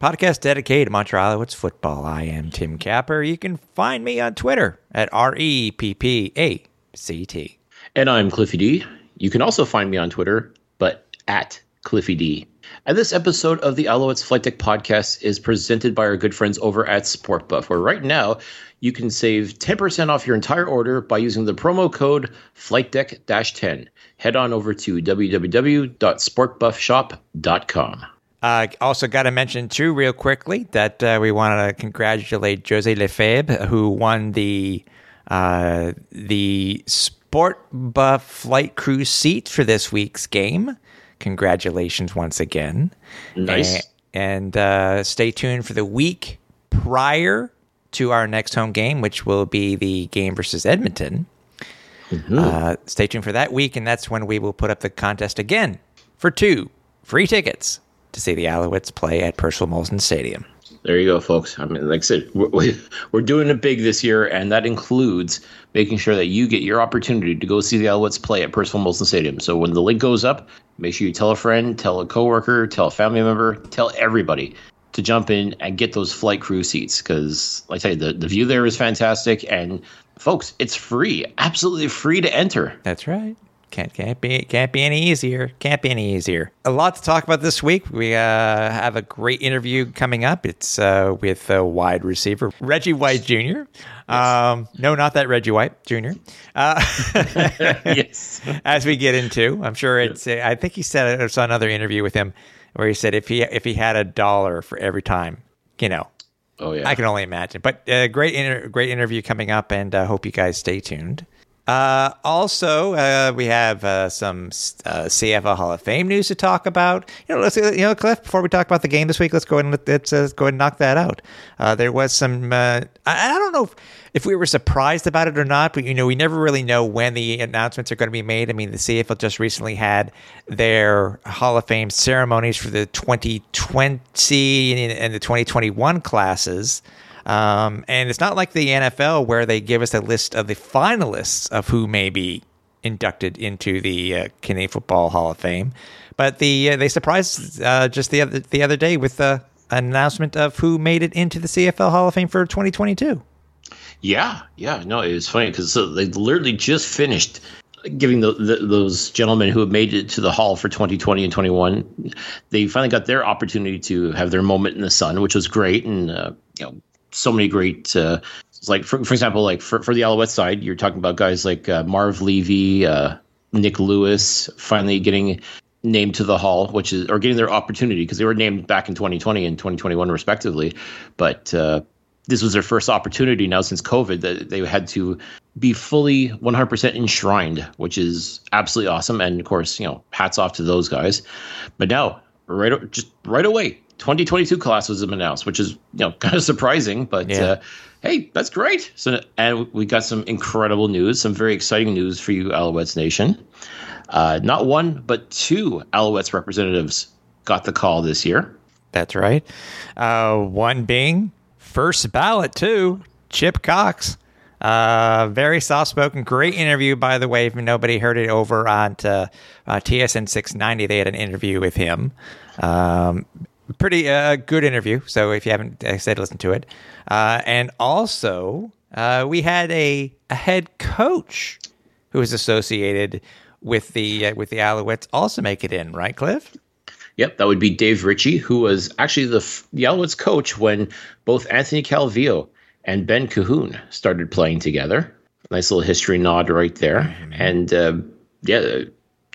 podcast dedicated to Montreal Alouettes football. I am Tim Capper. You can find me on Twitter at R E P P A C T. And I'm Cliffy D. You can also find me on Twitter, but at Cliffy D. And this episode of the Alouettes Flight Deck podcast is presented by our good friends over at SportBuff, where right now you can save 10% off your entire order by using the promo code FlightDeck-10. Head on over to www.sportbuffshop.com. Uh, also, got to mention too, real quickly, that uh, we want to congratulate Jose Lefebvre, who won the uh, the Sport Buff Flight Crew seat for this week's game. Congratulations once again. Nice. A- and uh, stay tuned for the week prior to our next home game, which will be the game versus Edmonton. Uh, stay tuned for that week, and that's when we will put up the contest again for two free tickets to see the Alouettes play at Percival Molson Stadium. There you go, folks. I mean, like I said, we're, we're doing it big this year, and that includes making sure that you get your opportunity to go see the Alouettes play at Percival Molson Stadium. So when the link goes up, make sure you tell a friend, tell a coworker, tell a family member, tell everybody to jump in and get those flight crew seats because, like I say, the, the view there is fantastic. And folks, it's free, absolutely free to enter. That's right. Can't can't be can't be any easier. Can't be any easier. A lot to talk about this week. We uh, have a great interview coming up. It's uh, with a wide receiver Reggie White Jr. Um, no, not that Reggie White Jr. Uh, yes. as we get into, I'm sure it's. I think he said I saw another interview with him where he said if he if he had a dollar for every time, you know, Oh, yeah. I can only imagine. But uh, great, inter- great interview coming up, and uh, hope you guys stay tuned. Uh, also, uh, we have uh, some uh, CFL Hall of Fame news to talk about. You know, let's you know, Cliff. Before we talk about the game this week, let's go ahead and let, let's uh, go ahead and knock that out. Uh, there was some. Uh, I, I don't know if, if we were surprised about it or not, but you know, we never really know when the announcements are going to be made. I mean, the CFL just recently had their Hall of Fame ceremonies for the 2020 and the 2021 classes. Um, and it's not like the NFL where they give us a list of the finalists of who may be inducted into the uh, Canadian Football Hall of Fame, but the uh, they surprised uh, just the other the other day with the announcement of who made it into the CFL Hall of Fame for 2022. Yeah, yeah. No, it was funny because they literally just finished giving the, the, those gentlemen who have made it to the hall for 2020 and 21. They finally got their opportunity to have their moment in the sun, which was great, and uh, you know, so many great. Uh, like for, for example, like for, for the Alouette side, you're talking about guys like uh, Marv Levy, uh, Nik Lewis, finally getting named to the hall, which is or getting their opportunity because they were named back in 2020 and 2021 respectively, but uh, this was their first opportunity now since COVID that they had to be fully 100% enshrined, which is absolutely awesome. And of course, you know, hats off to those guys. But now, right, just right away, 2022 class was announced, which is you know kind of surprising, but Yeah. uh, hey, that's great. So, and we got some incredible news, some very exciting news for you, Alouettes Nation. Uh, not one, but two Alouettes representatives got the call this year. That's right. Uh, one being first ballot too, Chip Cox. Uh, very soft spoken, great interview by the way. If nobody heard it over on uh, uh, TSN 690, they had an interview with him. Um, pretty uh, good interview. So if you haven't, I said, listen to it. Uh, and also, uh, we had a, a head coach who was associated with the uh, with the Alouettes also make it in, right, Cliff? Yep, that would be Dave Ritchie, who was actually the the Alouettes coach when both Anthony Calvillo and Ben Cahoon started playing together. Nice little history nod right there. And uh, yeah,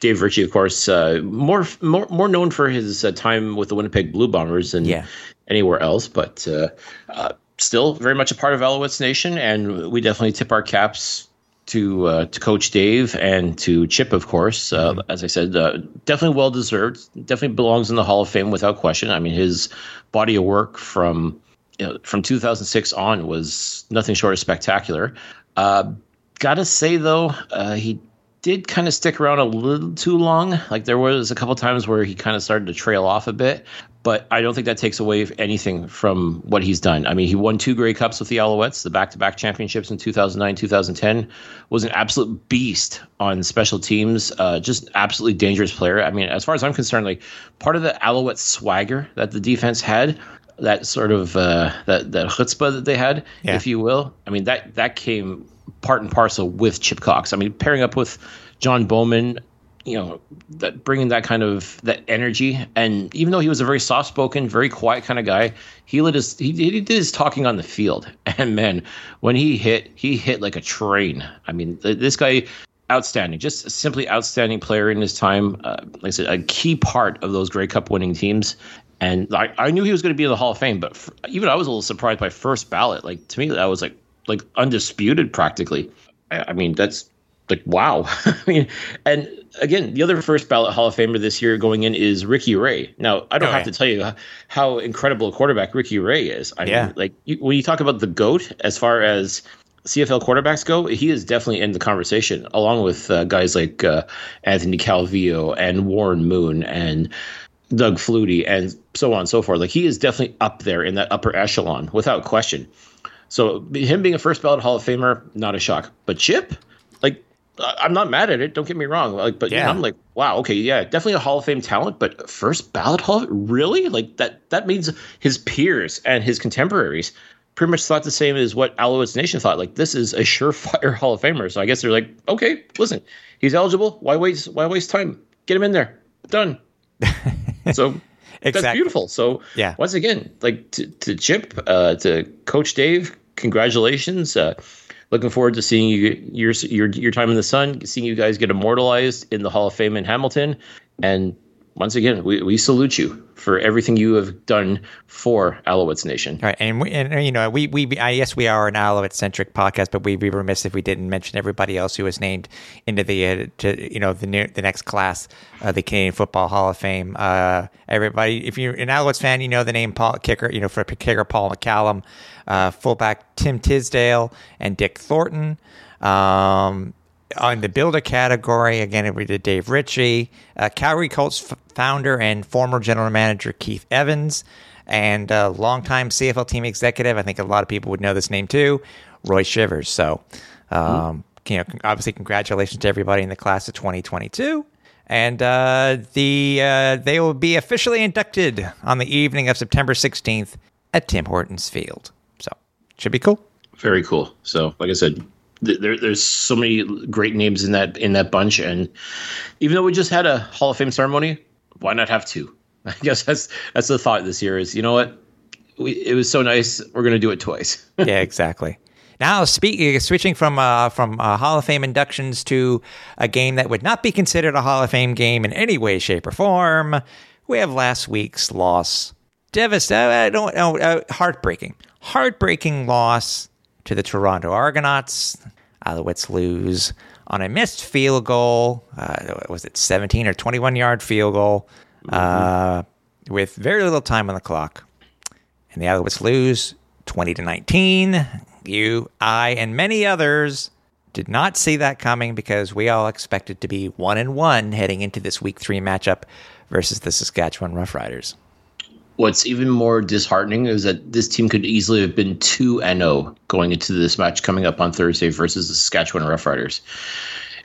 Dave Ritchie, of course, uh, more more more known for his uh, time with the Winnipeg Blue Bombers than Yeah. anywhere else, but uh, uh, still very much a part of Alouettes Nation, and we definitely tip our caps to uh, to Coach Dave and to Chip, of course. Uh, As I said, uh, definitely well deserved. Definitely belongs in the Hall of Fame without question. I mean, his body of work from you know, from 2006 on was nothing short of spectacular. Uh, gotta say though, uh, he did kind of stick around a little too long. Like there was a couple times where he kind of started to trail off a bit, but I don't think that takes away anything from what he's done. I mean, he won two Grey Cups with the Alouettes, the back-to-back championships in 2009, 2010. Was an absolute beast on special teams. Uh, just absolutely dangerous player. I mean, as far as I'm concerned, like part of the Alouette swagger that the defense had that sort of uh, that that chutzpah that they had, Yeah. if you will. I mean that that came part and parcel with Chip Cox. I mean pairing up with John Bowman, you know, that bringing that kind of that energy, and even though he was a very soft spoken, very quiet kind of guy, he let his he, he did his talking on the field, and man, when he hit, he hit like a train. I mean, th- this guy outstanding, just simply outstanding player in his time. Uh, like I said, a key part of those Grey Cup winning teams. And I, I knew he was going to be in the Hall of Fame, but f- even I was a little surprised by first ballot. Like to me, that was like like undisputed practically. I, I mean, that's like wow. I mean, and again, the other first ballot Hall of Famer this year going in is Ricky Ray. Now, I don't Oh, have yeah. to tell you how incredible a quarterback Ricky Ray is. I Yeah. mean, like you, when you talk about the goat as far as CFL quarterbacks go, he is definitely in the conversation, along with uh, guys like uh, Anthony Calvillo and Warren Moon and Doug Flutie and so on and so forth. Like he is definitely up there in that upper echelon without question. So him being a first ballot Hall of Famer, not a shock. But Chip, like I'm not mad at it. Don't get me wrong. Like, but Yeah. I'm like, wow, okay, yeah, definitely a Hall of Fame talent. But first ballot Hall, really? Like that? That means his peers and his contemporaries pretty much thought the same as what Alouettes Nation thought. Like this is a surefire Hall of Famer. So I guess they're like, okay, listen, he's eligible. Why waste? Why waste time? Get him in there. Done. So that's beautiful. So Yeah. once again, like to, to Chip, uh, to Coach Dave, congratulations. Uh, looking forward to seeing you your your your time in the sun, seeing you guys get immortalized in the Hall of Fame in Hamilton, and once again, we, we salute you for everything you have done for Alouettes Nation. All right, and we, and you know, we we I guess we are an Alouette centric podcast, but we'd be remiss if we didn't mention everybody else who was named into the uh, to, you know the new, the next class, uh, the Canadian Football Hall of Fame. Uh, everybody, if you're an Alouettes fan, you know the name Paul kicker, you know for kicker Paul McCallum, uh, fullback Tim Tindale, and Dick Thornton. Um, on the builder category, again, it we did Dave Ritchie, uh, Calgary Colts f- founder and former general manager Keith Evans, and uh, longtime CFL team executive. I think a lot of people would know this name too, Roy Shivers. So, um, you know, obviously, congratulations to everybody in the class of 2022. And uh, the uh, they will be officially inducted on the evening of September 16th at Tim Hortons Field. So, should be cool. Very cool. So, like I said, there, there's so many great names in that in that bunch, and even though we just had a Hall of Fame ceremony, why not have two? I guess that's that's the thought this year. Is you know what, we, it was so nice. We're gonna do it twice. yeah, exactly. Now, speaking switching from uh, from uh, Hall of Fame inductions to a game that would not be considered a Hall of Fame game in any way, shape, or form, we have last week's loss. Devastating. I don't know. Uh, heartbreaking. Heartbreaking loss to the Toronto Argonauts. Alouettes lose on a missed field goal. Uh, was it 17 or 21 yard field goal uh, with very little time on the clock? and the Alouettes lose 20 to 19. You, I, and many others did not see that coming because we all expected to be one and one heading into this Week Three matchup versus the Saskatchewan Roughriders. What's even more disheartening is that this team could easily have been 2 and 0 going into this match coming up on Thursday versus the Saskatchewan Roughriders.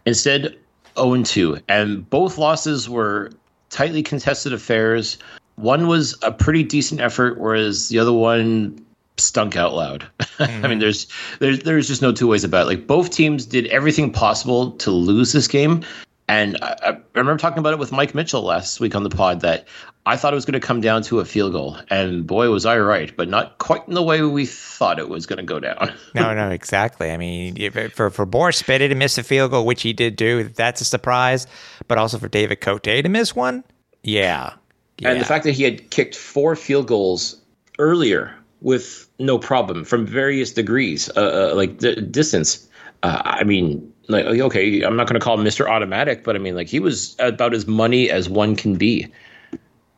Instead, 0 and 2. And both losses were tightly contested affairs. One was a pretty decent effort, whereas the other one stunk out loud. I mean, mm-hmm. there's there's there's just no two ways about it. Like both teams did everything possible to lose this game. And I, I remember talking about it with Mike Mitchell last week on the pod that I thought it was going to come down to a field goal. And boy, was I right, but not quite in the way we thought it was going to go down. No, no, exactly. I mean, for for Boris Spitty to miss a field goal, which he did do, that's a surprise. But also for David Cote to miss one, yeah. yeah. And the fact that he had kicked four field goals earlier with no problem from various degrees, uh, uh, like the distance. Uh, I mean, like okay, I'm not going to call him Mr. Automatic, but I mean, like he was about as money as one can be.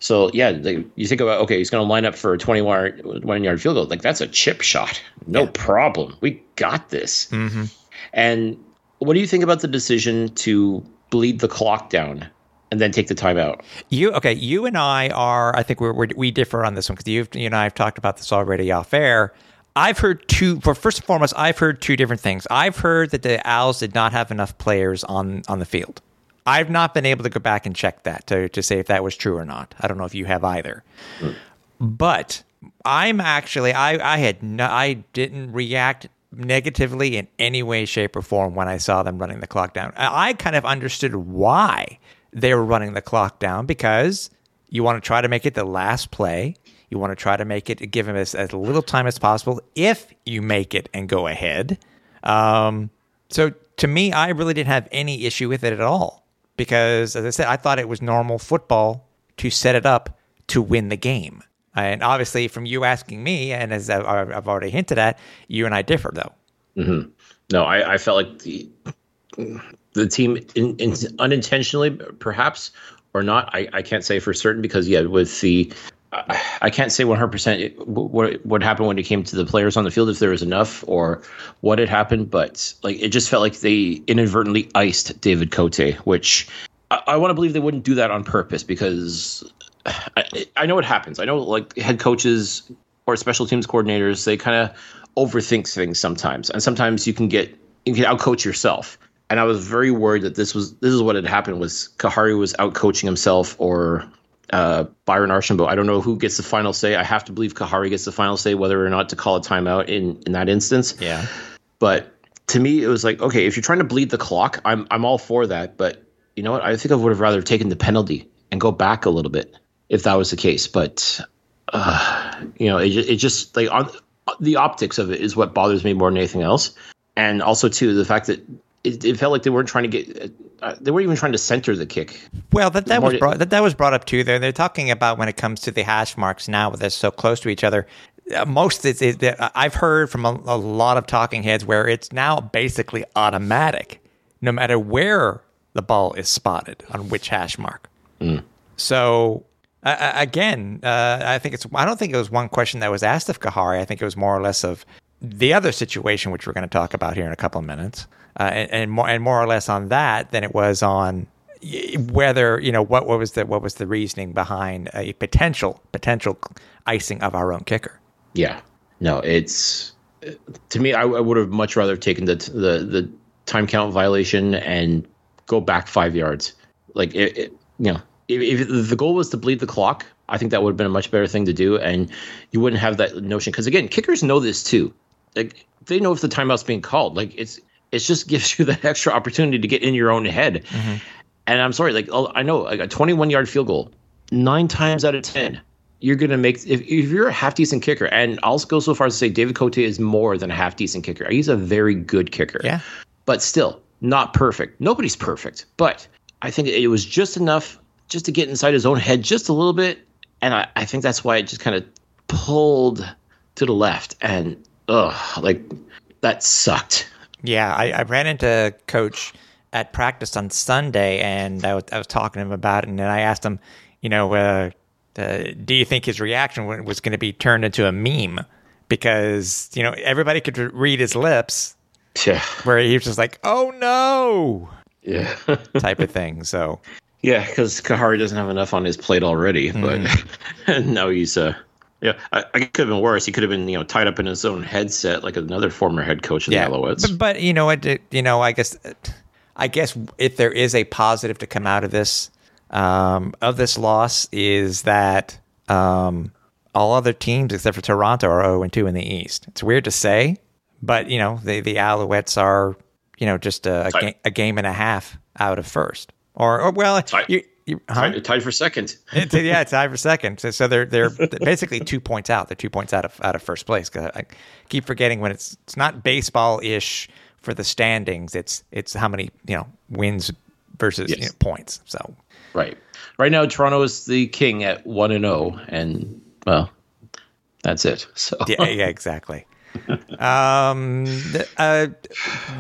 So yeah, they, you think about okay, he's going to line up for a 21 one yard field goal. Like that's a chip shot, no yeah. problem. We got this. Mm-hmm. And what do you think about the decision to bleed the clock down and then take the timeout? You okay? You and I are. I think we're, we're we differ on this one because you you and I have talked about this already off air. I've heard two. For first and foremost, I've heard two different things. I've heard that the Owls did not have enough players on on the field. I've not been able to go back and check that to, to say if that was true or not. I don't know if you have either. Mm. But I'm actually I I had no, I didn't react negatively in any way, shape, or form when I saw them running the clock down. I kind of understood why they were running the clock down because you want to try to make it the last play. You want to try to make it give them as, as little time as possible if you make it and go ahead. Um, so to me, I really didn't have any issue with it at all because, as I said, I thought it was normal football to set it up to win the game. And obviously, from you asking me, and as I've already hinted at, you and I differ, though. Mm-hmm. No, I, I, felt like the the team in, in unintentionally, perhaps or not. I, I can't say for certain because yeah, with the I can't say 100% what what happened when it came to the players on the field if there was enough or what had happened, but like it just felt like they inadvertently iced David Cote, which I, I want to believe they wouldn't do that on purpose because I, I know it happens. I know like head coaches or special teams coordinators, they kind of overthink things sometimes, and sometimes you can get you can outcoach yourself. And I was very worried that this was this is what had happened was Khari was outcoaching himself or uh, Byron Archambault. I don't know who gets the final say. I have to believe Khari gets the final say whether or not to call a timeout in in that instance. Yeah. But to me, it was like, okay, if you're trying to bleed the clock, I'm I'm all for that. But you know what? I think I would have rather taken the penalty and go back a little bit if that was the case. But uh, you know, it, it just like on the optics of it is what bothers me more than anything else, and also too the fact that it, it felt like they weren't trying to get. Uh, they weren't even trying to center the kick. Well, that, that was brought, that, that was brought up too. There, they're talking about when it comes to the hash marks now, they're so close to each other. Uh, most it, it, I've heard from a, a lot of talking heads where it's now basically automatic, no matter where the ball is spotted on which hash mark. Mm. So uh, again, uh, I think it's. I don't think it was one question that was asked of Khari. I think it was more or less of the other situation, which we're going to talk about here in a couple of minutes, uh, and, and, more and more or less on that than it was on whether you know what, what was the what was the reasoning behind a potential potential icing of our own kicker. Yeah, no, it's to me. I, I would have much rather taken the the the time count violation and go back five yards. Like it, it you know if, if the goal was to bleed the clock, I think that would have been a much better thing to do, and you wouldn't have that notion. Because again, kickers know this too. Like they know if the timeout's being called. Like it's it just gives you that extra opportunity to get in your own head. Mm-hmm. And I'm sorry, like I know like a 21 yard field goal, nine times out of ten, you're gonna make if, if you're a half decent kicker, and I'll go so far as to say David Cote is more than a half decent kicker. He's a very good kicker. Yeah. But still, not perfect. Nobody's perfect. But I think it was just enough just to get inside his own head just a little bit. And I, I think that's why it just kind of pulled to the left. And, ugh, like that sucked. Yeah, I, I ran into Coach at practice on Sunday and I was, I was talking to him about it. And then I asked him, you know, uh, uh, do you think his reaction was going to be turned into a meme? Because, you know, everybody could read his lips. Yeah. Where he was just like, oh no. Yeah. type of thing. So yeah, because Khari doesn't have enough on his plate already, but mm. now he's uh yeah, I, I could have been worse. He could have been, you know, tied up in his own headset like another former head coach of yeah, the Alouettes. But, but you know what? You know, I guess, I guess if there is a positive to come out of this, um, of this loss, is that um, all other teams except for Toronto are zero and two in the East. It's weird to say, but you know, the the Alouettes are, you know, just a, a, ga- a game and a half out of first. Or, or well, you, you, huh? tied, tied, for second. it's, yeah, tied for second. So, so they're they're basically two points out. They're two points out of out of first place. Cause I keep forgetting when it's it's not baseball ish for the standings. It's it's how many you know wins versus yes. you know, points. So right, right now Toronto is the king at one and zero, oh, and well, that's it. So yeah, yeah, exactly. um, uh,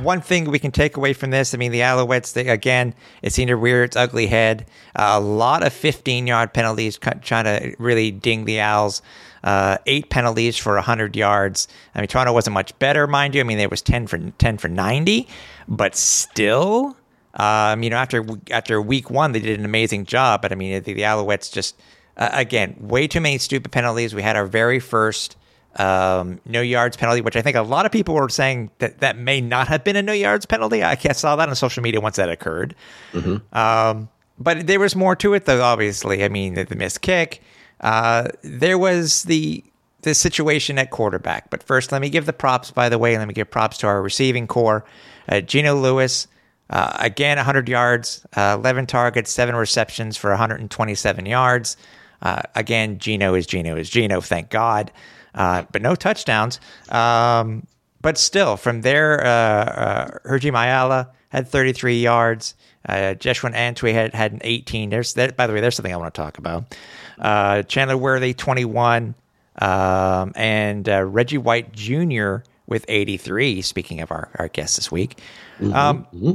one thing we can take away from this, I mean, the Alouettes, they, again, it seemed to rear its ugly head. Uh, a lot of 15 yard penalties trying to really ding the Owls. Uh, eight penalties for 100 yards. I mean, Toronto wasn't much better, mind you. I mean, there was 10 for 10 for 90, but still, um, you know, after after week one, they did an amazing job. But I mean, the, the Alouettes just uh, again way too many stupid penalties. We had our very first um, no yards penalty, which I think a lot of people were saying that that may not have been a no yards penalty. I saw that on social media once that occurred. Mm-hmm. Um, but there was more to it, though. Obviously, I mean, the, the missed kick. Uh, there was the the situation at quarterback. But first, let me give the props. By the way, let me give props to our receiving core. Uh, Geno Lewis, uh, again, 100 yards, uh, 11 targets, seven receptions for 127 yards. Uh, again, Geno is Geno is Geno. Thank God uh, but no touchdowns. Um, but still, from there, uh, uh, Hergy Mayala had 33 yards. Uh, Jeshrun Antwi had, had an 18. There's that, by the way, there's something I want to talk about. Uh, Chandler Worthy, 21. Um, and uh, Reggie White Jr. with 83, speaking of our, our guest this week. Mm-hmm. Um, mm-hmm.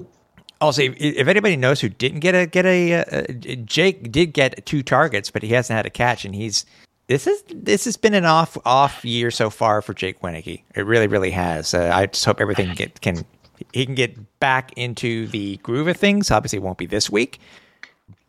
Also, if, if, anybody knows who didn't get a get a, uh, Jake did get two targets, but he hasn't had a catch, and he's this is this has been an off off year so far for Jake Wieneke. It really, really has. Uh, I just hope everything get, can he can get back into the groove of things. Obviously, it won't be this week,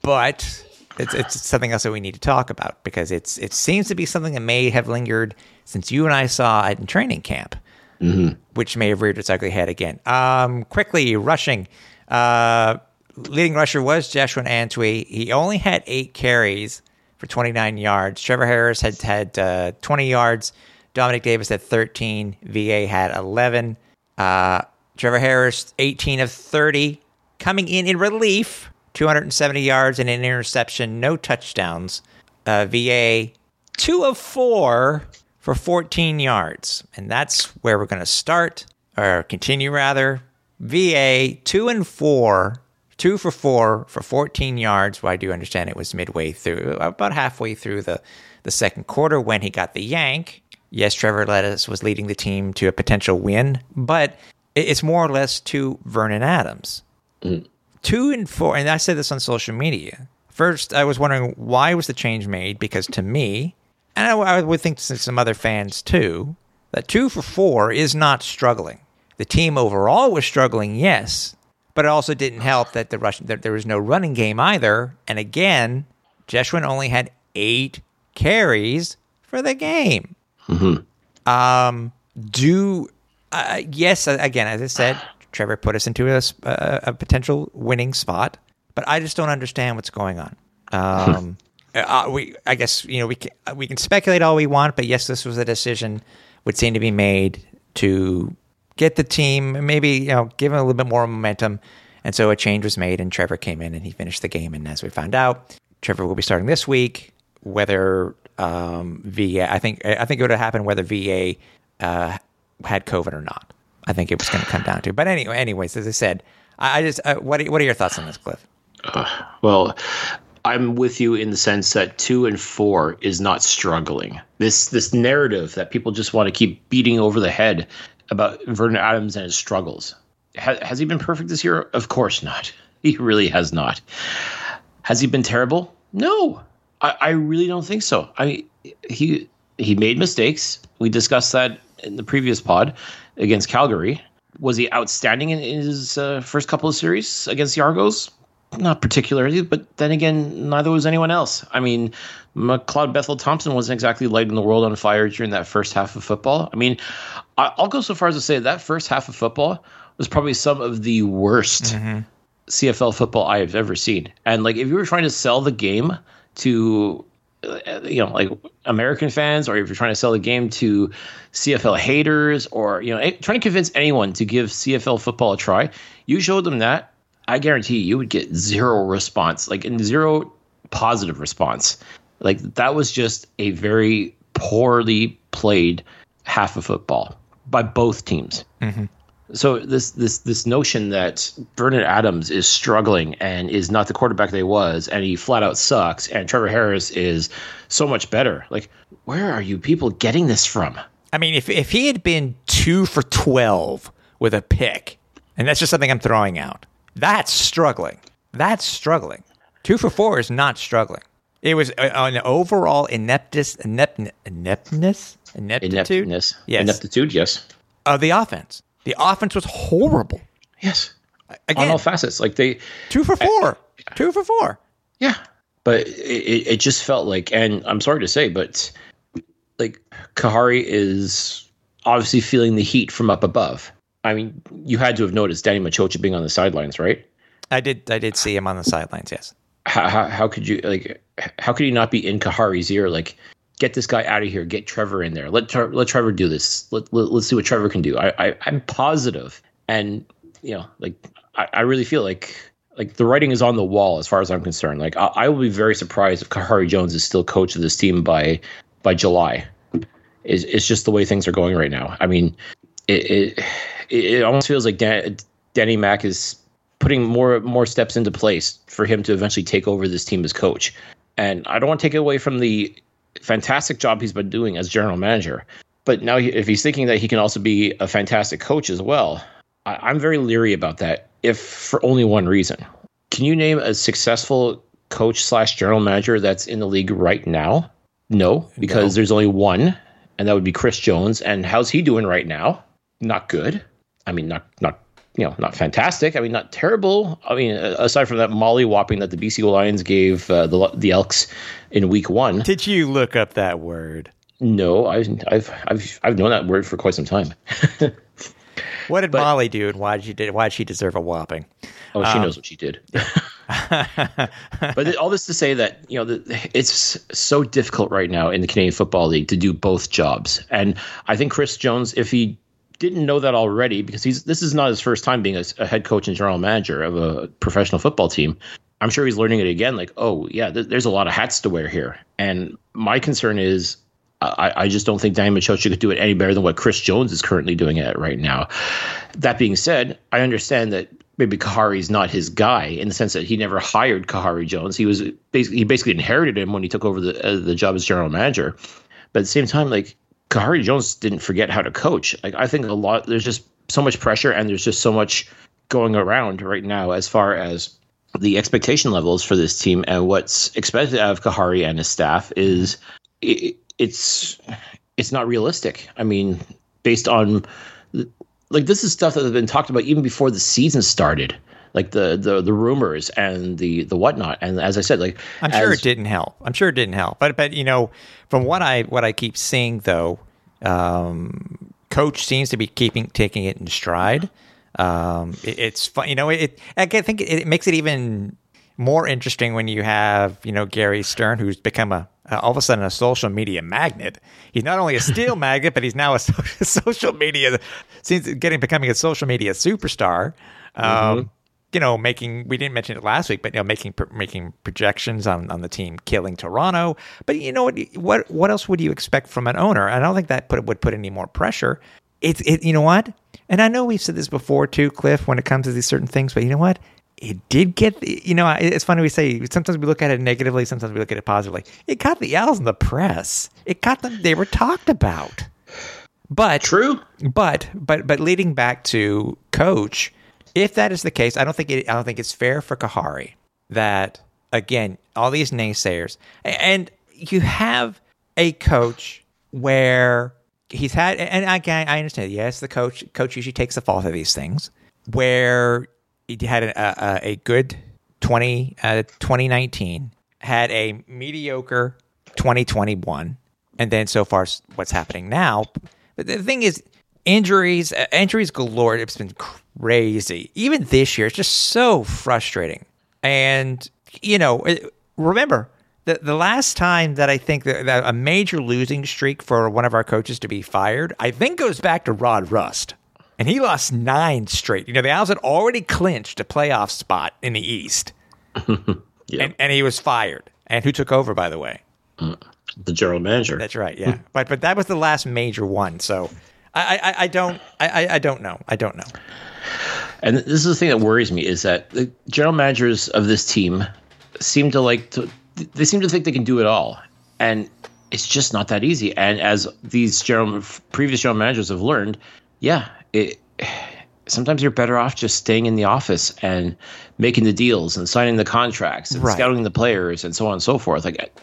but it's it's something else that we need to talk about because it's it seems to be something that may have lingered since you and I saw it in training camp, mm-hmm. which may have reared its ugly head again. Um, quickly rushing. Uh, leading rusher was Jeshrun Antwi. He only had eight carries for 29 yards. Trevor Harris had had uh, 20 yards. Dominic Davis had 13. VA had 11. Uh, Trevor Harris, 18 of 30. Coming in in relief, 270 yards and an interception, no touchdowns. Uh, VA, 2 of 4 for 14 yards. And that's where we're going to start, or continue rather. VA, 2 and 4 two for four for 14 yards. Well, I do understand it was midway through, about halfway through the, the second quarter when he got the yank. Yes, Trevor Lettuce was leading the team to a potential win, but it's more or less to Vernon Adams. Mm. Two and four, and I said this on social media. First, I was wondering why was the change made? Because to me, and I, I would think to some other fans too, that two for four is not struggling. The team overall was struggling, yes, but it also didn't help that the Russian that there was no running game either. And again, Jeshrun only had eight carries for the game. Mm-hmm. Um, do uh, yes, again, as I said, Trevor put us into a, a, a, potential winning spot, but I just don't understand what's going on. Um, uh, we, I guess, you know, we can, we can speculate all we want, but yes, this was a decision would seem to be made to get the team, maybe, you know, give him a little bit more momentum. And so a change was made, and Trevor came in and he finished the game. And as we found out, Trevor will be starting this week. Whether um, VA, I think, I think it would have happened whether VA uh, had COVID or not. I think it was going to come down to. But anyway, anyways, as I said, I, I just, uh, what, are, what are your thoughts on this, Cliff? Uh, well, I'm with you in the sense that two and four is not struggling. This this narrative that people just want to keep beating over the head about Vernon Adams and his struggles. Ha- has he been perfect this year? Of course not. He really has not. Has he been terrible? No, I, I really don't think so. I he he made mistakes. We discussed that in the previous pod against Calgary. Was he outstanding in his uh, first couple of series against the Argos? Not particularly, but then again, neither was anyone else. I mean, McLeod Bethel Thompson wasn't exactly lighting the world on fire during that first half of football. I mean, I'll go so far as to say that first half of football was probably some of the worst mm-hmm. CFL football I have ever seen. And like, if you were trying to sell the game to, uh, you know, like American fans, or if you're trying to sell the game to CFL haters, or you know, trying to convince anyone to give CFL football a try, you showed them that. I guarantee you would get zero response, like in zero positive response. Like that was just a very poorly played half of football by both teams. Mm-hmm. So this this this notion that Vernon Adams is struggling and is not the quarterback they was, and he flat out sucks, and Trevor Harris is so much better. Like, where are you people getting this from? I mean, if if he had been two for twelve with a pick, and that's just something I'm throwing out, that's struggling. That's struggling. Two for four is not struggling. It was an overall ineptness, inept, ineptness, ineptitude, Ineptness. Yes. Ineptitude, yes. of the offense. The offense was horrible. Yes. Again, On all facets. Like they two for four. Two for four. Yeah, but it, it just felt like, and I'm sorry to say, but like Khari is obviously feeling the heat from up above. I mean, you had to have noticed Danny Maciocia being on the sidelines, right? I did. I did see him on the sidelines. Yes. How, how, how could you like? How could he not be in Khari's ear? Like, get this guy out of here. Get Trevor in there. Let Tre- let Trevor do this. Let, let us see what Trevor can do. I, I I'm positive, and you know, like I, I really feel like like the writing is on the wall as far as I'm concerned. Like I, I will be very surprised if Khari Jones is still coach of this team by by July. It's, it's just the way things are going right now. I mean, it it, it almost feels like Dan, Danny Mack is putting more more steps into place for him to eventually take over this team as coach. And I don't want to take it away from the fantastic job he's been doing as general manager. But now, he- if he's thinking that he can also be a fantastic coach as well, I, I'm very leery about that. If for only one reason, can you name a successful coach slash general manager that's in the league right now? No, because there's only one, and that would be Chris Jones. And how's he doing right now? Not good. I mean, not not you know, not fantastic. I mean, not terrible. I mean, aside from that molly whopping that the BC Lions gave uh, the the Elks in Week One. Did you look up that word? No, I've I've I've I've known that word for quite some time. What did Molly do, and why did she did why did she deserve a whopping? Oh, she knows what she did. but all this to say that you know the, it's so difficult right now in the Canadian Football League to do both jobs, and I think Chris Jones, if he didn't know that already, because he's this is not his first time being a, a head coach and general manager of a professional football team. I'm sure he's learning it again. Like, oh yeah, th- there's a lot of hats to wear here, and my concern is. I, I just don't think Danny Maciocia could do it any better than what Chris Jones is currently doing it right now. That being said, I understand that maybe Khari's not his guy in the sense that he never hired Khari Jones. He was basically he basically inherited him when he took over the uh, the job as general manager. But at the same time, like Khari Jones didn't forget how to coach. Like I think a lot there's just so much pressure and there's just so much going around right now as far as the expectation levels for this team and what's expected of Khari and his staff is it, it's it's not realistic. I mean, based on like this is stuff that has been talked about even before the season started, like the the the rumors and the the whatnot. And as I said, like I'm sure it didn't help. I'm sure it didn't help. But but you know, from what I what I keep seeing though, um, coach seems to be keeping taking it in stride. Um, it, it's fun. You know, it. I think it, it makes it even more interesting when you have you know Gary Stern, who's become a uh, all of a sudden a social media magnet. He's not only a steel magnet, but he's now a, so- social media seems getting becoming a social media superstar. Um, You know, making we didn't mention it last week, but you know, making making projections on, on the team killing Toronto. But you know what? What what else would you expect from an owner? I don't think that put would put any more pressure. It's it. You know what? And I know we've said this before too, Cliff, when it comes to these certain things. But you know what? it did get you know it's funny we say sometimes we look at it negatively sometimes we look at it positively it got the owls in the press it got them they were talked about but True. but but but leading back to coach if that is the case i don't think it i don't think it's fair for khari that again all these naysayers and you have a coach where he's had and i i understand yes the coach coach usually takes the fault of these things where he had a, a, a good 20 uh, 2019 had a mediocre 2021 and then so far what's happening now but the thing is injuries uh, injuries galore it's been crazy even this year it's just so frustrating and you know remember the, the last time that I think that, that a major losing streak for one of our coaches to be fired, I think goes back to Rod Rust. And he lost nine straight. You know, the Owls had already clinched a playoff spot in the East. and, and he was fired. And who took over, by the way? The general manager. That's right, yeah. but but that was the last major one. So I I, I don't I- I don't know. I don't know. And this is the thing that worries me is that the general managers of this team seem to like to they seem to think they can do it all. And it's just not that easy. And as these general previous general managers have learned, yeah, it sometimes you're better off just staying in the office and making the deals and signing the contracts and Right. scouting the players and so on and so forth. Like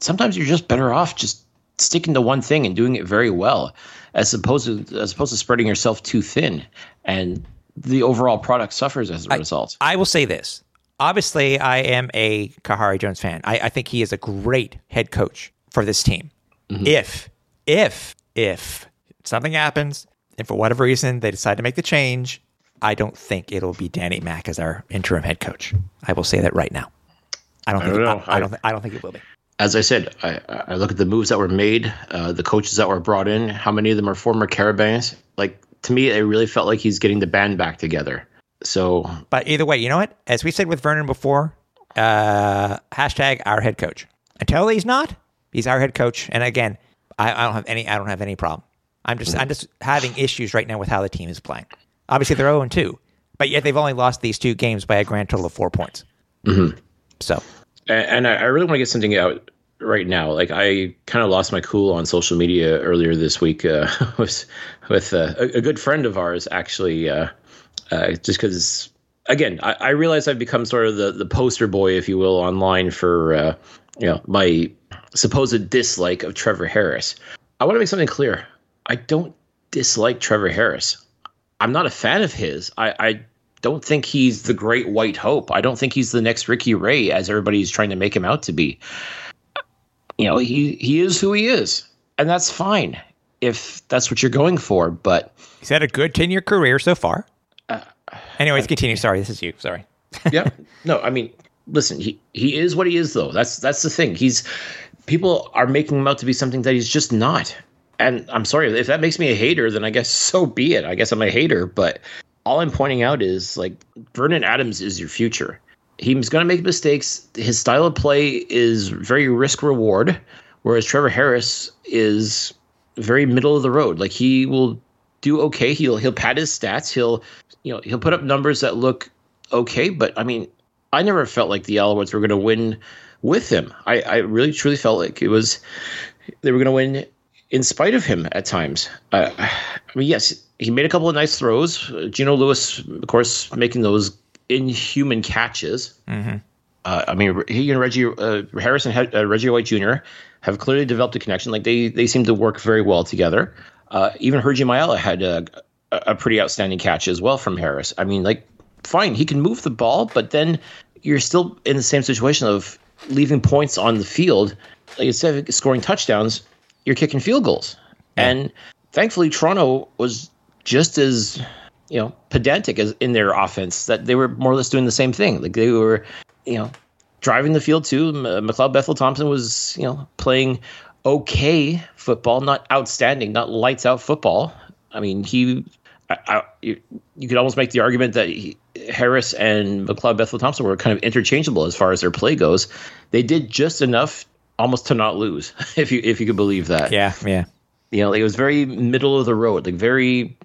sometimes you're just better off just sticking to one thing and doing it very well, as opposed to as opposed to spreading yourself too thin, and the overall product suffers as a result. I will say this. Obviously, I am a Khari Jones fan. I, I think he is a great head coach for this team. If, if, if something happens and for whatever reason they decide to make the change, I don't think it'll be Danny Mack as our interim head coach. I will say that right now. I don't think. don't know. I, I don't. thi- I don't think it will be. as I said, I, I look at the moves that were made, uh, the coaches that were brought in. How many of them are former Carabins? Like to me, it really felt like he's getting the band back together. So But either way, you know what? As we said with Vernon before, uh, hashtag our head coach. Until he's not, he's our head coach. And again, I, I don't have any. I don't have any problem. I'm just. I'm just having issues right now with how the team is playing. Obviously, they're 0 2, but yet they've only lost these two games by a grand total of four points. So and, and I, I really want to get something out right now. Like I kind of lost my cool on social media earlier this week uh, with with uh, a, good friend of ours actually. Uh, uh, just because, again, I, I realize I've become sort of the the poster boy, if you will, online for uh, you know my supposed dislike of Trevor Harris. I want to make something clear. I don't dislike Trevor Harris. I'm not a fan of his. I, I don't think he's the great white hope. I don't think he's the next Ricky Ray, as everybody's trying to make him out to be. You know, he he is who he is, and that's fine if that's what you're going for. But he's had a good 10 year career so far. Uh, Anyways, continue. Sorry, this is you. Sorry. yeah, no, I mean, listen, he he is what he is, though. That's that's the thing. He's people are making him out to be something that he's just not. And I'm sorry if that makes me a hater, then I guess so be it. I guess I'm a hater, but all I'm pointing out is like Vernon Adams is your future. He's going to make mistakes. His style of play is very risk reward, whereas Trevor Harris is very middle of the road. Like he will do okay. He'll he'll pad his stats. He'll you know he'll put up numbers that look okay. But I mean, I never felt like the Alouettes were going to win with him. I I really truly felt like it was they were going to win in spite of him at times. Uh, I mean, yes, he made a couple of nice throws. Geno Lewis, of course, making those inhuman catches. Uh, I mean, he and Reggie uh, Harrison, uh, Reggie White Jr. have clearly developed a connection. Like they they seem to work very well together. Uh, even Hergy Mayala had a, a pretty outstanding catch as well from Harris. I mean, like, fine, he can move the ball, but then you're still in the same situation of leaving points on the field. Like instead of scoring touchdowns, you're kicking field goals. And thankfully, Toronto was just as you know pedantic as in their offense that they were more or less doing the same thing. Like they were, you know, driving the field too. Uh, McLeod Bethel Thompson was you know playing okay football, not outstanding, not lights out football. I mean, he. I, I, you, you could almost make the argument that he, Harris and McLeod Bethel Thompson were kind of interchangeable as far as their play goes. They did just enough, almost to not lose, if you if you could believe that. Yeah, yeah. You know, like it was very middle of the road, like very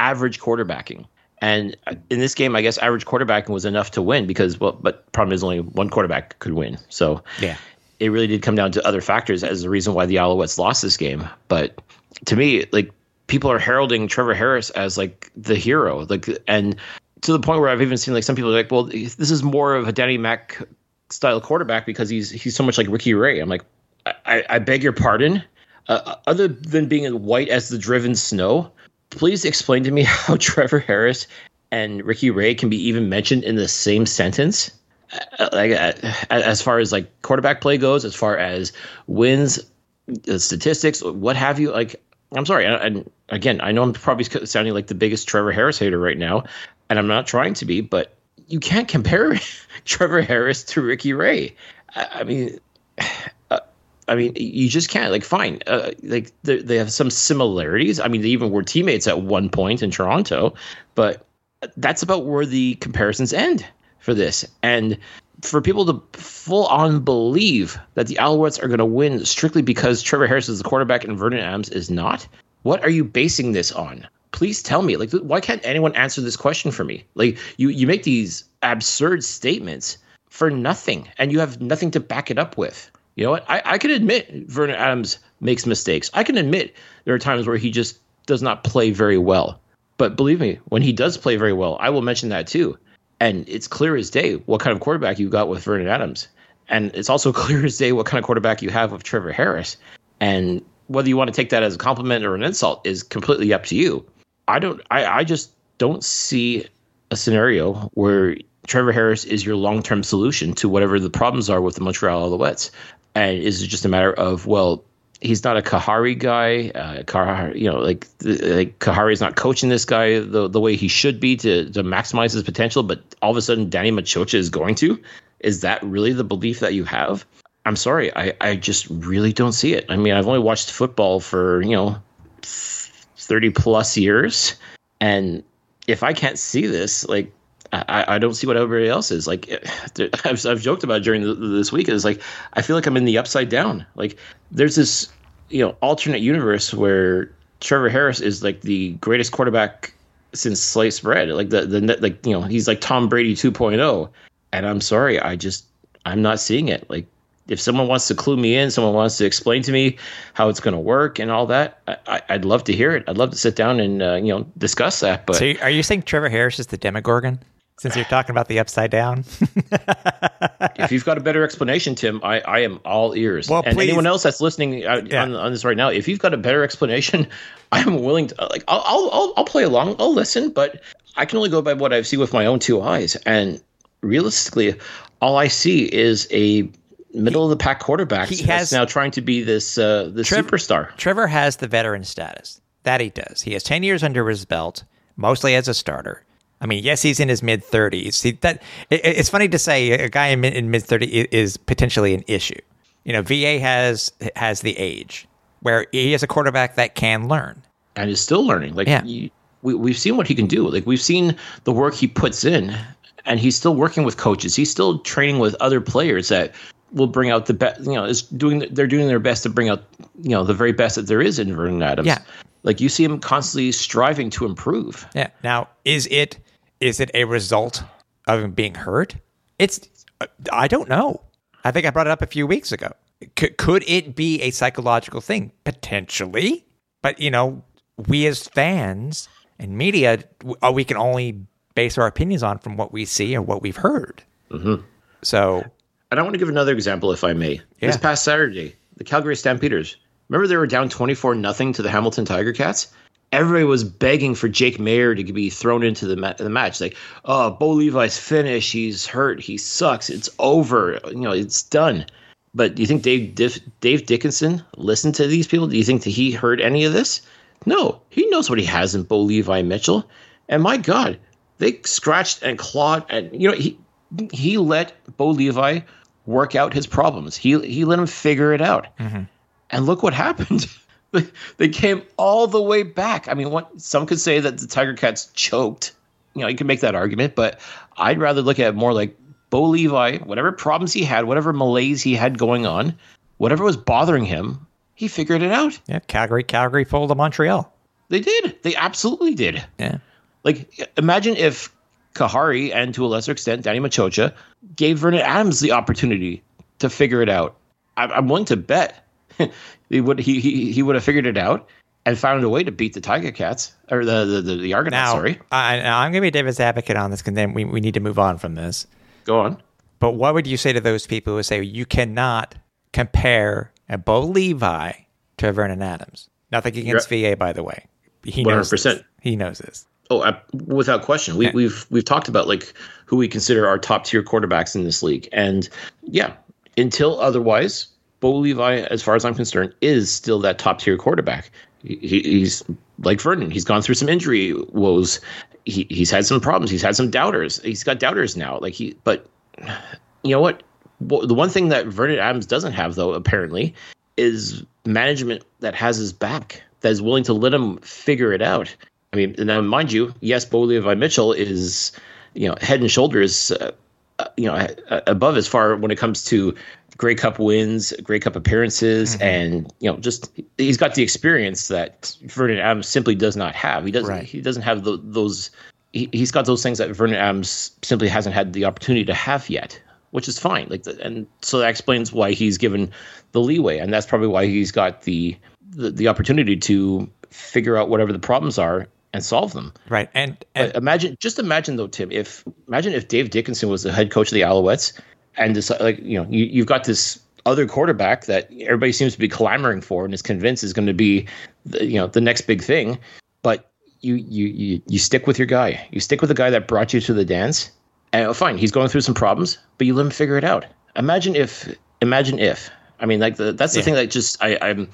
average quarterbacking. And in this game, I guess average quarterbacking was enough to win because, well, but problem is only one quarterback could win. So Yeah. it really did come down to other factors as the reason why the Alouettes lost this game. But to me, like people are heralding Trevor Harris as like the hero, like and to the point where I've even seen like some people are like, well, this is more of a Danny Mac style quarterback because he's he's so much like Ricky Ray. I'm like, I, I beg your pardon. Uh, other than being as white as the driven snow, please explain to me how Trevor Harris and Ricky Ray can be even mentioned in the same sentence. Uh, like uh, as far as like quarterback play goes, as far as wins, uh, statistics, what have you. Like, I'm sorry, and, again, I know I'm probably sounding like the biggest Trevor Harris hater right now, and I'm not trying to be, but you can't compare Trevor Harris to Ricky Ray. I, mean, uh, I mean, you just can't. Like, fine, uh, like they they have some similarities. I mean, they even were teammates at one point in Toronto, but that's about where the comparisons end for this. And for people to full on believe that the Alouettes are going to win strictly because Trevor Harris is the quarterback and Vernon Adams is not, what are you basing this on? Please tell me. Like, why can't anyone answer this question for me? Like, you you make these absurd statements for nothing, and you have nothing to back it up with. You know what? I, I can admit Vernon Adams makes mistakes. I can admit there are times where he just does not play very well. But believe me, when he does play very well, I will mention that too. And it's clear as day what kind of quarterback you got with Vernon Adams. And it's also clear as day what kind of quarterback you have with Trevor Harris. And whether you want to take that as a compliment or an insult is completely up to you. I don't I, I just don't see a scenario where Trevor Harris is your long term solution to whatever the problems are with the Montreal Alouettes. And is it just a matter of, well, he's not a Khari guy. Uh, Khari, you know, like, like Khari is not coaching this guy the, the way he should be to, to maximize his potential, but all of a sudden Danny Maciocia is going to. Is that really the belief that you have? I'm sorry, I, I just really don't see it. I mean, I've only watched football for, you know, 30 plus years. And if I can't see this, like, I, I don't see what everybody else is like. I've, I've joked about during the, this week is like I feel like I'm in the upside down. Like there's this you know alternate universe where Trevor Harris is like the greatest quarterback since sliced bread. Like the the like you know he's like Tom Brady 2.0, and I'm sorry, I just I'm not seeing it. Like if someone wants to clue me in, someone wants to explain to me how it's going to work and all that, I, would love to hear it. I'd love to sit down and uh, you know discuss that. But so are you saying Trevor Harris is the Demogorgon? Since you're talking about the upside down. if you've got a better explanation, Tim, I, I am all ears. Well, and please. anyone else that's listening uh, yeah. on, on, this right now, if you've got a better explanation, I'm willing to like I'll, I'll I'll play along, I'll listen, but I can only go by what I've seen with my own two eyes. And realistically, all I see is a middle of the pack quarterback he has now trying to be this uh, this superstar. Trevor has the veteran status. That he does. He has ten years under his belt, mostly as a starter. I mean, yes, he's in his mid thirties. That it, it's funny to say a guy in, in mid thirty is potentially an issue. You know, VA has has the age where he is a quarterback that can learn and is still learning. Like yeah. we we've seen what he can do. Like we've seen the work he puts in, and he's still working with coaches. He's still training with other players that will bring out the best. You know, is doing they're doing their best to bring out you know the very best that there is in Vernon Adams. Yeah. Like you see him constantly striving to improve. Yeah. Now, is it is it a result of him being hurt? It's I don't know. I think I brought it up a few weeks ago. C- could it be a psychological thing? Potentially. But, you know, we as fans and media, uh, we can only base our opinions on from what we see or what we've heard. Mm-hmm. So. And I want to give another example, if I may. Yeah. This past Saturday, the Calgary Stampeders. Remember they were down 24 nothing to the Hamilton Tiger Cats? Everybody was begging for Jake Maier to be thrown into the, ma- the match. Like, oh, Bo Levi's finished. He's hurt. He sucks. It's over. You know, it's done. But do you think Dave Dif- Dave Dickenson listened to these people? Do you think that he heard any of this? No, he knows what he has in Bo Levi Mitchell. And my God, they scratched and clawed, and you know he he let Bo Levi work out his problems. He he let him figure it out. Mm-hmm. And look what happened. they came all the way back. I mean, what some could say that the Tiger Cats choked. You know, you can make that argument, but I'd rather look at it more like Bo Levi, whatever problems he had, whatever malaise he had going on, whatever was bothering him, he figured it out. Yeah, Calgary, Calgary folded Montreal. They did. They absolutely did. Yeah. Like, imagine if Khari and to a lesser extent Danny Maciocia gave Vernon Adams the opportunity to figure it out. I'm willing to bet he would he, he he would have figured it out and found a way to beat the Tiger Cats or the the the, the Argonauts. Now, sorry, I, I'm going to be David's advocate on this because then we, we need to move on from this. Go on. But what would you say to those people who say you cannot compare a Bo Levi to Vernon Adams? Nothing against You're, VA, by the way. He 100%. knows this. He knows this. Oh, uh, without question. We, yeah. We've we've talked about like who we consider our top tier quarterbacks in this league, and yeah, until otherwise, Bo Levi, as far as I'm concerned, is still that top tier quarterback. He, he's like Vernon. He's gone through some injury woes. He, he's had some problems. He's had some doubters. He's got doubters now. Like he, but you know what? The one thing that Vernon Adams doesn't have, though, apparently, is management that has his back, that is willing to let him figure it out. I mean, now mind you, yes, Bo Levi Mitchell is, you know, head and shoulders, uh, you know, above as far when it comes to Grey Cup wins, Grey Cup appearances, mm-hmm. and you know, just he's got the experience that Vernon Adams simply does not have. He doesn't. Right. He doesn't have the, those. He, has got those things that Vernon Adams simply hasn't had the opportunity to have yet. which is fine. Like, the, and so that explains why he's given the leeway, and that's probably why he's got the the, the opportunity to figure out whatever the problems are and solve them. Right. And, and imagine, just imagine though, Tim, if imagine if Dave Dickenson was the head coach of the Alouettes, and this like you know you, you've got this other quarterback that everybody seems to be clamoring for and is convinced is going to be the, you know the next big thing, but you you you you stick with your guy. You stick with the guy that brought you to the dance. And oh, fine, he's going through some problems, but you let him figure it out. Imagine if, imagine if. I mean, like the, that's the Yeah. thing that just I, I'm,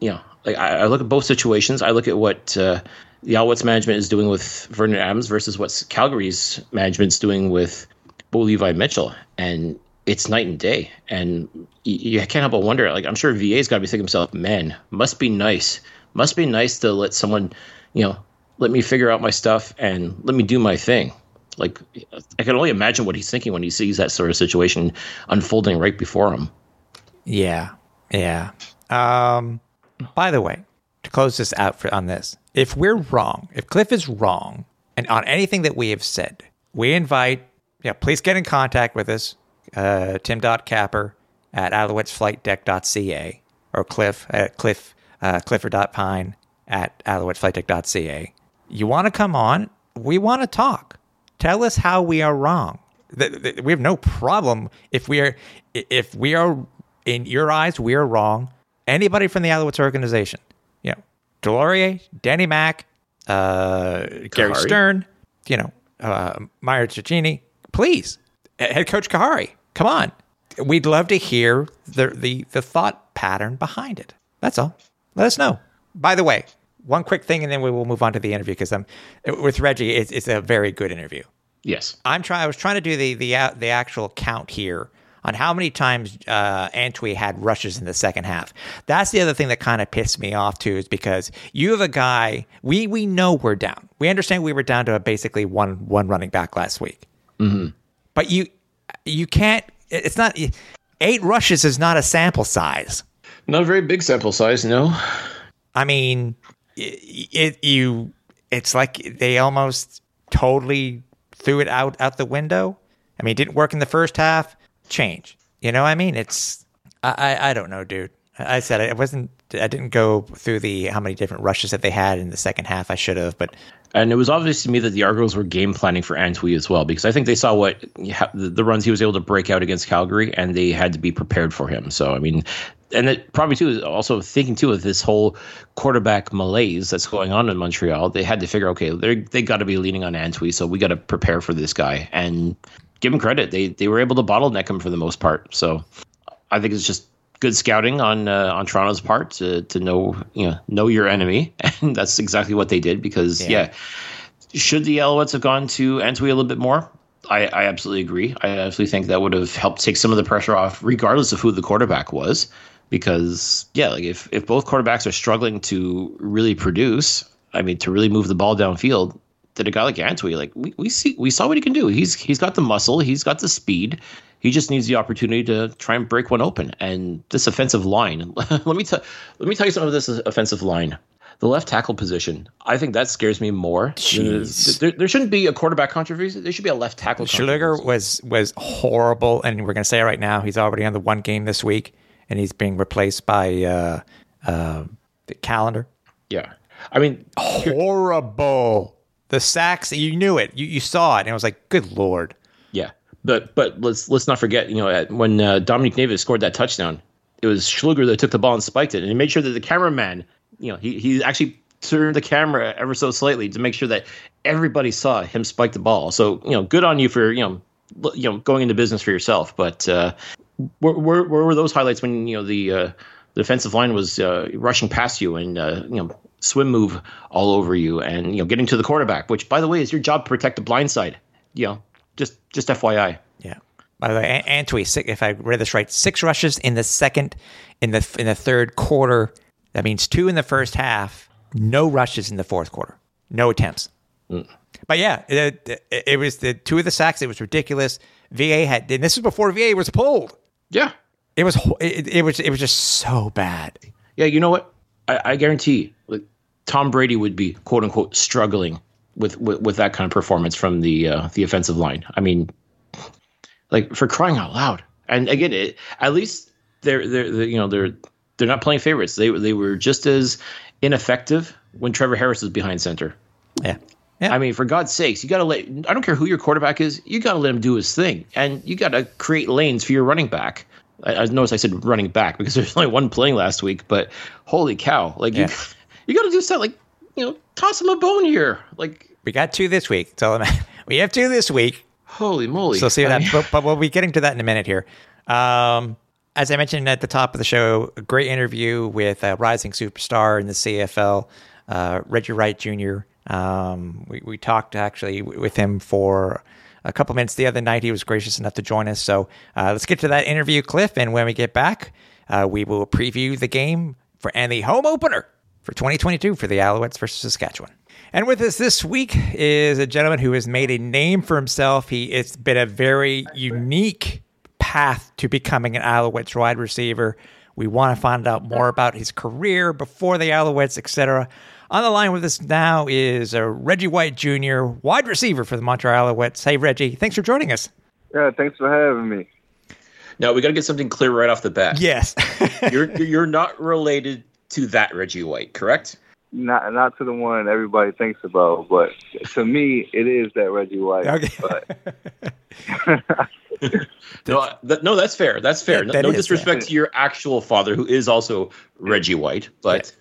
you know, like I, I look at both situations. I look at what uh, the Alouettes management is doing with Vernon Adams versus what Calgary's management's doing with Bo Levi Mitchell, and it's night and day. And you, you can't help but wonder. Like I'm sure VA's got to be thinking to himself, man, must be nice, must be nice to let someone, you know, let me figure out my stuff and let me do my thing. Like I can only imagine what he's thinking when he sees that sort of situation unfolding right before him. Yeah, yeah. Um, by the way, to close this out for, on this, if we're wrong, if Cliff is wrong, and on anything that we have said, we invite, yeah, please get in contact with us, uh, tim.capper at alouettesflightdeck.ca or Cliff at Cliff, uh, Clifford.pine at alouettesflightdeck.ca. You want to come on? We want to talk. Tell us how we are wrong. We have no problem if we are if we are in your eyes we are wrong. Anybody from the Alouettes organization, Delorier, Danny Mack, uh, Gary Stern, you know, uh, Mario Cecchini, please, head coach Khari, come on. We'd love to hear the, the the thought pattern behind it. That's all. Let us know. By the way, one quick thing, and then we will move on to the interview because I'm with Reggie. It's, it's a very good interview. Yes. I'm trying. I was trying to do the the the actual count here on how many times uh, Antwi had rushes in the second half. That's the other thing that kind of pissed me off too, is because you have a guy. We we know we're down. We understand we were down to basically one one running back last week. Mm-hmm. But you you can't. It's not eight rushes is not a sample size. Not a very big sample size, no. I mean, it, it you. It's like they almost totally threw it out out the window. I mean, it didn't work in the first half. Change. You know, what I mean, it's. I I, I don't know, dude. I said I wasn't. I didn't go through the how many different rushes that they had in the second half. I should have, but And it was obvious to me that the Argos were game planning for Antwi as well, because I think they saw what the, the runs he was able to break out against Calgary, and they had to be prepared for him. So I mean, and it probably too is also thinking too of this whole quarterback malaise that's going on in Montreal. They had to figure, okay, they they got to be leaning on Antwi, so we got to prepare for this guy and give him credit. They they were able to bottleneck him for the most part. So I think it's just good scouting on uh, on Toronto's part to to know you know know your enemy, and that's exactly what they did. Because Yeah. yeah, should the Alouettes have gone to Antwi a little bit more? I, I absolutely agree. I absolutely think that would have helped take some of the pressure off, regardless of who the quarterback was. Because yeah, like if if both quarterbacks are struggling to really produce, I mean to really move the ball downfield, that a guy like Antwi, like we, we see we saw what he can do. He's he's got the muscle, he's got the speed. He just needs the opportunity to try and break one open. And this offensive line, let me tell let me tell you something of this offensive line. The left tackle position, I think that scares me more. Jeez. There, there shouldn't be a quarterback controversy. There should be a left tackle. Controversy. was was horrible, and we're going to say it right now. He's already on the one game this week, and he's being replaced by uh, uh, the calendar. Yeah, I mean, Horrible. The sacks, you knew it. You, you saw it, and it was like, good lord. Yeah, but but let's let's not forget, you know, when uh, Dominic Davis scored that touchdown, it was Schluger that took the ball and spiked it, and he made sure that the cameraman, you know, he he actually turned the camera ever so slightly to make sure that everybody saw him spike the ball. So you know, good on you for you know you know going into business for yourself. But uh, where, where where were those highlights when you know the uh, defensive line was uh, rushing past you and uh, you know swim move all over you and you know getting to the quarterback, which by the way is your job to protect the blind side. You know, just just FYI. Yeah. By the way, An- Antwi, si- if I read this right, six rushes in the second, in the in the third quarter. That means two in the first half. No rushes in the fourth quarter. No attempts. Mm. But yeah, it, it, it was the two of the sacks. It was ridiculous. VA had, and this was before VA was pulled. Yeah, It was it, it was it was just so bad. Yeah, you know what? I, I guarantee, like Tom Brady would be quote unquote struggling with with, with that kind of performance from the uh, the offensive line. I mean, Like for crying out loud. And again, it, at least they're, they're they're you know they're they're not playing favorites. They they were just as ineffective when Trevor Harris was behind center. Yeah. Yeah. I mean, for God's sakes, you got to let. I don't care who your quarterback is. You got to let him do his thing, and you got to create lanes for your running back. I, I noticed I said running back because there's only one playing last week, but holy cow! Like Yeah. You, got to do something. Like you know, toss him a bone here. Like We got two this week. Tell So we have two this week. holy moly! So see that, mean- but, but we'll be getting to that in a minute here. Um, as I mentioned at the top of the show, a great interview with a rising superstar in the CFL, uh, Reggie White Jr. Um, we, we talked actually with him for a couple minutes the other night. He was gracious enough to join us. So uh, let's get to that interview, Cliff. And when we get back, uh, we will preview the game for and the home opener for 2022 for the Alouettes versus Saskatchewan. And with us this week is a gentleman who has made a name for himself. He it's been a very unique path to becoming an Alouettes wide receiver. We want to find out more about his career before the Alouettes, etc. On the line with us now is uh, Reggie White Jr., wide receiver for the Montreal Alouettes. Hey, Reggie, thanks for joining us. Yeah, thanks for having me. now we got to get something clear right off the bat. Yes. you're you're not related to that Reggie White, correct? Not not to the one everybody thinks about, but to me, it is that Reggie White. Okay. But No, th- no, that's fair. That's fair. That- no that no is disrespect to your actual father, who is also Reggie White, but.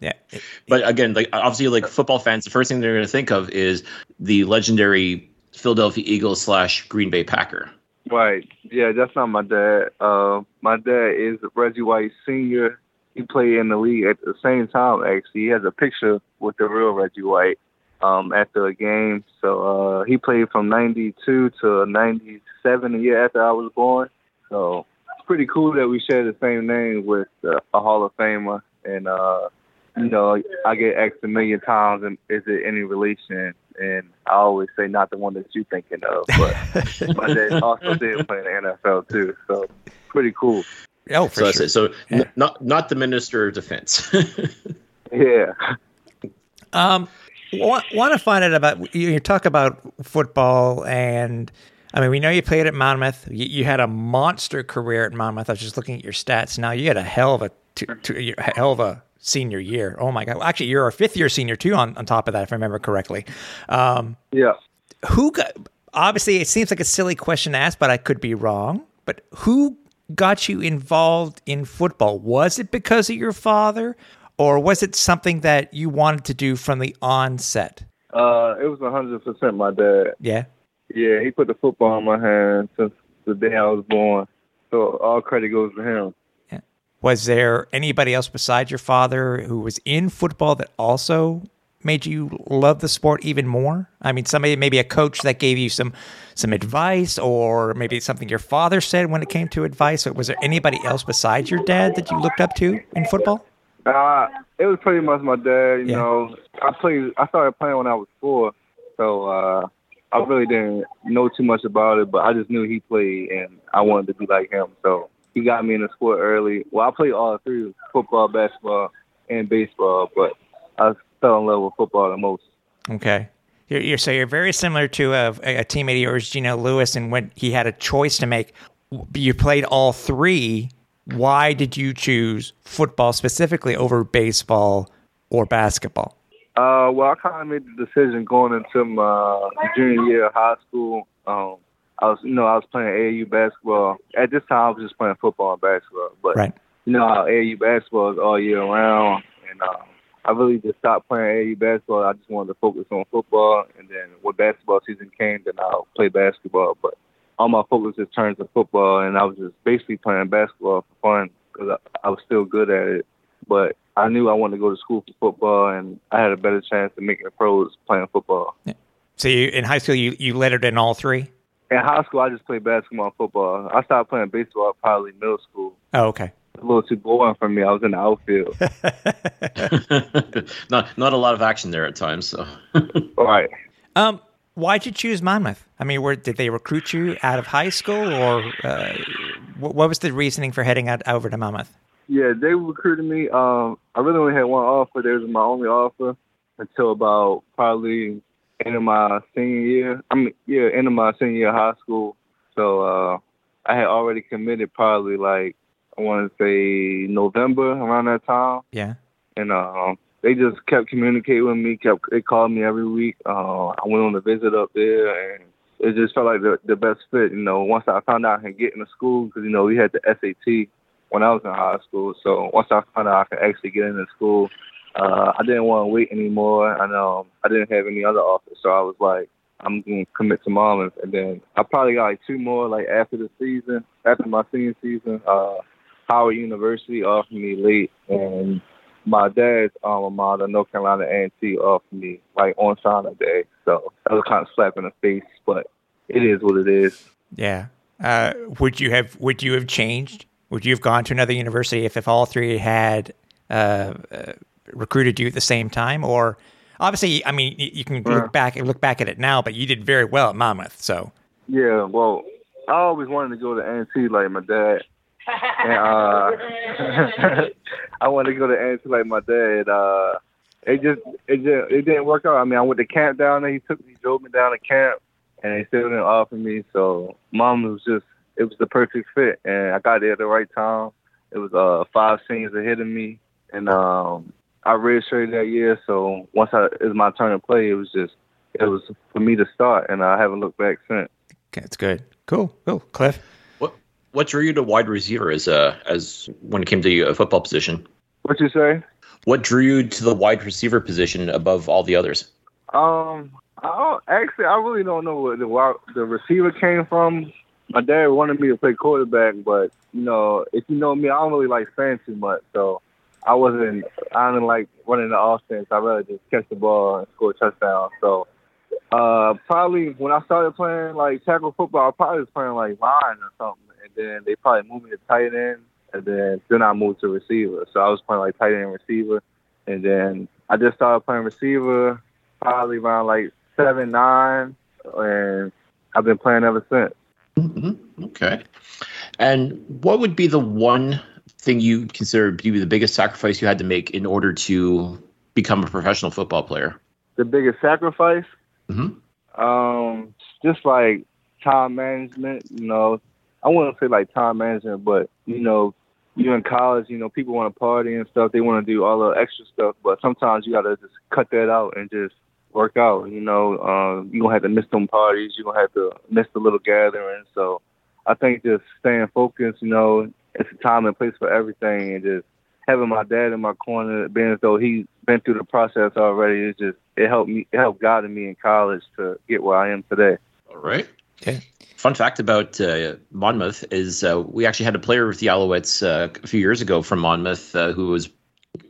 yeah. But again, like obviously, like football fans, the first thing they're going to think of is the legendary Philadelphia Eagles slash Green Bay Packer. right, yeah, that's not my dad. Uh, my dad is Reggie White Senior. He played in the league at the same time. Actually, he has a picture with the real Reggie White um, after a game. So uh, he played from '92 to '97, a year after I was born. So it's pretty cool that we share the same name with uh, a Hall of Famer. And uh, you know, I get asked a million times, and is it any relation? And I always say not the one that you're thinking of, but my dad also did play in the NFL too. So pretty cool. Oh, for So that's sure. it. So Yeah. n- not not the minister of defense. Yeah. Um, want, want to find out about you, you talk about football and I mean we know you played at Monmouth. You, you had a monster career at Monmouth. I was just looking at your stats. Now you had a hell of a two, two, a hell of a senior year. Oh my god! Actually, you're a fifth year senior too. On, on top of that, if I remember correctly. Um, Yeah. who got? Obviously, it seems like a silly question to ask, but I could be wrong. But who got you involved in football? Was it because of your father, or was it something that you wanted to do from the onset? Uh, it was 100% my dad. Yeah. Yeah, he put the football in my hand since the day I was born. So all credit goes to him. Yeah. Was there anybody else besides your father who was in football that also made you love the sport even more? I mean, somebody maybe a coach that gave you some some advice, or maybe something your father said when it came to advice. Or was there anybody else besides your dad that you looked up to in football? Uh, it was pretty much my dad. You Yeah. know, I played. I started playing when I was four, so uh, I really didn't know too much about it. But I just knew he played, and I wanted to be like him. So he got me in the sport early. Well, I played all three: football, basketball, and baseball. But I fell in love with football the most. Okay. You're, you're so you're very similar to a, a teammate of yours, Geno Lewis, and when he had a choice to make, you played all three. Why did you choose football specifically over baseball or basketball? Uh, well, I kind of made the decision going into my junior year of high school. Um, I was, you know, I was playing AAU basketball. At this time, I was just playing football and basketball. But Right. you know AAU basketball is all year round, I really just stopped playing AAU basketball. I just wanted to focus on football, and then when basketball season came, then I'll play basketball. But all my focus just turned to football, and I was just basically playing basketball for fun because I, I was still good at it. But I knew I wanted to go to school for football, and I had a better chance of making the pros playing football. So you in high school you you lettered in all three. In high school, I just played basketball and football. I started playing baseball probably middle school. Oh, okay. It's a little too boring for me. I was in the outfield. not not a lot of action there at times. So All right. Um, why'd you choose Monmouth? I mean, where did they recruit you out of high school, or uh, what, what was the reasoning for heading out over to Monmouth? Yeah, they recruited me. Um, I really only had one offer. That was my only offer until about probably end of my senior year. I mean, yeah, end of my senior year of high school. So uh, I had already committed probably like I want to say November around that time, Yeah. and uh, they just kept communicating with me. Kept they called me every week. Uh, I went on a visit up there, and it just felt like the the best fit. You know, once I found out I could get into school, because you know we had the SAT when I was in high school. So once I found out I could actually get into school, uh, I didn't want to wait anymore. And um, I didn't have any other offers, so I was like, I'm gonna commit to Monmouth. And then I probably got like two more like after the season, after my senior season. Uh, Howard University offered me late, and my dad's alma mater, North Carolina A&T, offered me like on signing day. So that was kind of slap in the face, but it is what it is. Yeah. Uh, would you have Would you have changed? Would you have gone to another university if, if all three had uh, uh, recruited you at the same time? Or obviously, I mean, y- you can Yeah. look back look back at it now, but you did very well at Monmouth. So Yeah, well, I always wanted to go to A&T like my dad. And uh I wanted to go to A&T like my dad. Uh it just it just it didn't work out. I mean, I went to camp down there. He took me, drove me down to camp, and they still didn't offer me. So, mom was just it was the perfect fit, and I got there at the right time. It was uh five seniors ahead of me, and um I redshirted that year. So once I it was my turn to play, it was just it was for me to start, and I haven't looked back since. okay, that's good. Cool. Cool. Cliff. What drew you to wide receiver as as when it came to a football position? What you say? What drew you to the wide receiver position above all the others? Um, I don't, actually, I really don't know where the wide- the receiver came from. My dad wanted me to play quarterback, but you know, if you know me, I don't really like too much, so I wasn't. I didn't like running the offense. I rather just catch the ball and score a touchdown. So, uh, probably when I started playing like tackle football, I probably was playing like line or something, then they probably moved me to tight end, and then then I moved to receiver. So I was playing like tight end receiver, and then I just started playing receiver probably around like seven, nine, and I've been playing ever since. Mm-hmm. Okay. And what would be the one thing you consider to be the biggest sacrifice you had to make in order to become a professional football player? The biggest sacrifice, Mhm. um, just like time management. You know, I wouldn't say like time management, but you know, you in college, you know, people want to party and stuff. They want to do all the extra stuff, but sometimes you gotta just cut that out and just work out. You know, um, you gonna have to miss them parties. You gonna have to miss the little gatherings. So, I think just staying focused. You know, it's a time and place for everything, and just having my dad in my corner, being as though he's been through the process already, it just it helped me, it helped guided me in college to get where I am today. All right. Okay. Fun fact about uh, Monmouth is uh, we actually had a player with the Alouettes uh, a few years ago from Monmouth uh, who was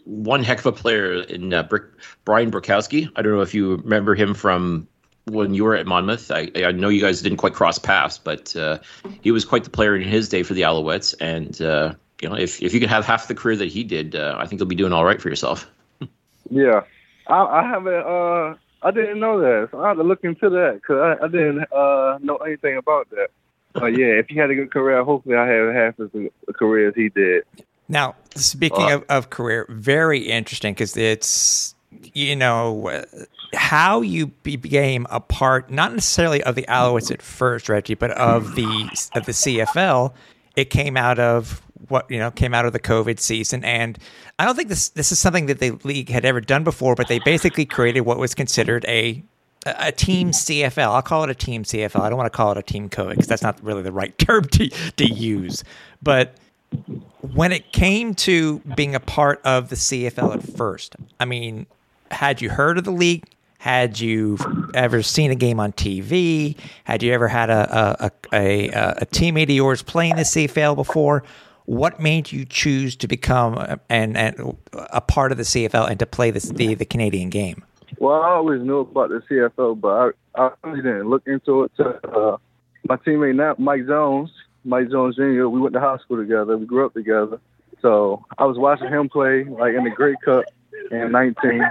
one heck of a player in uh, Brick, Brian Brokowski. I don't know if you remember him from when you were at Monmouth. I, I know you guys didn't quite cross paths, but uh, he was quite the player in his day for the Alouettes. And uh, you know, if if you could have half the career that he did, uh, I think you'll be doing all right for yourself. Yeah, I, I haven't. Uh, I didn't know that, so I had to look into that because I, I didn't uh, know anything about that. But yeah, if he had a good career, hopefully I have half as a career as he did. Now, speaking of, of career, very interesting because it's you know uh, how you became a part, not necessarily of the Alouettes at first, Reggie, but of the of the CFL. It came out of what you know came out of the COVID season, and I don't think this this is something that the league had ever done before. But they basically created what was considered a a team CFL. I'll call it a team CFL. I don't want to call it a team COVID because that's not really the right term to to use, but when it came to being a part of the CFL at first, I mean, had you heard of the league? Had you ever seen a game on TV? Had you ever had a a, a, a, a teammate of yours playing the CFL before? What made you choose to become and and a part of the CFL and to play this, the the Canadian game? Well, I always knew about the CFL, but I, I really didn't look into it. To, uh, my teammate now, Mike Jones, Mike Jones Jr. We went to high school together. We grew up together. So I was watching him play like in the Grey Cup in 19,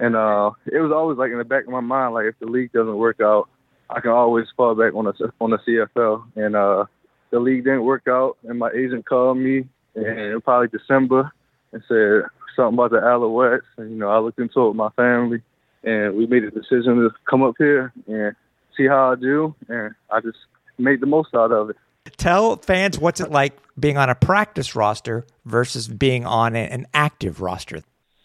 and uh, it was always like in the back of my mind, like if the league doesn't work out, I can always fall back on the on the CFL. And uh, the league didn't work out, and my agent called me in probably December and said something about the Alouettes. And you know, I looked into it with my family, and we made a decision to come up here and see how I do. And I just made the most out of it. Tell fans what's it like being on a practice roster versus being on an active roster.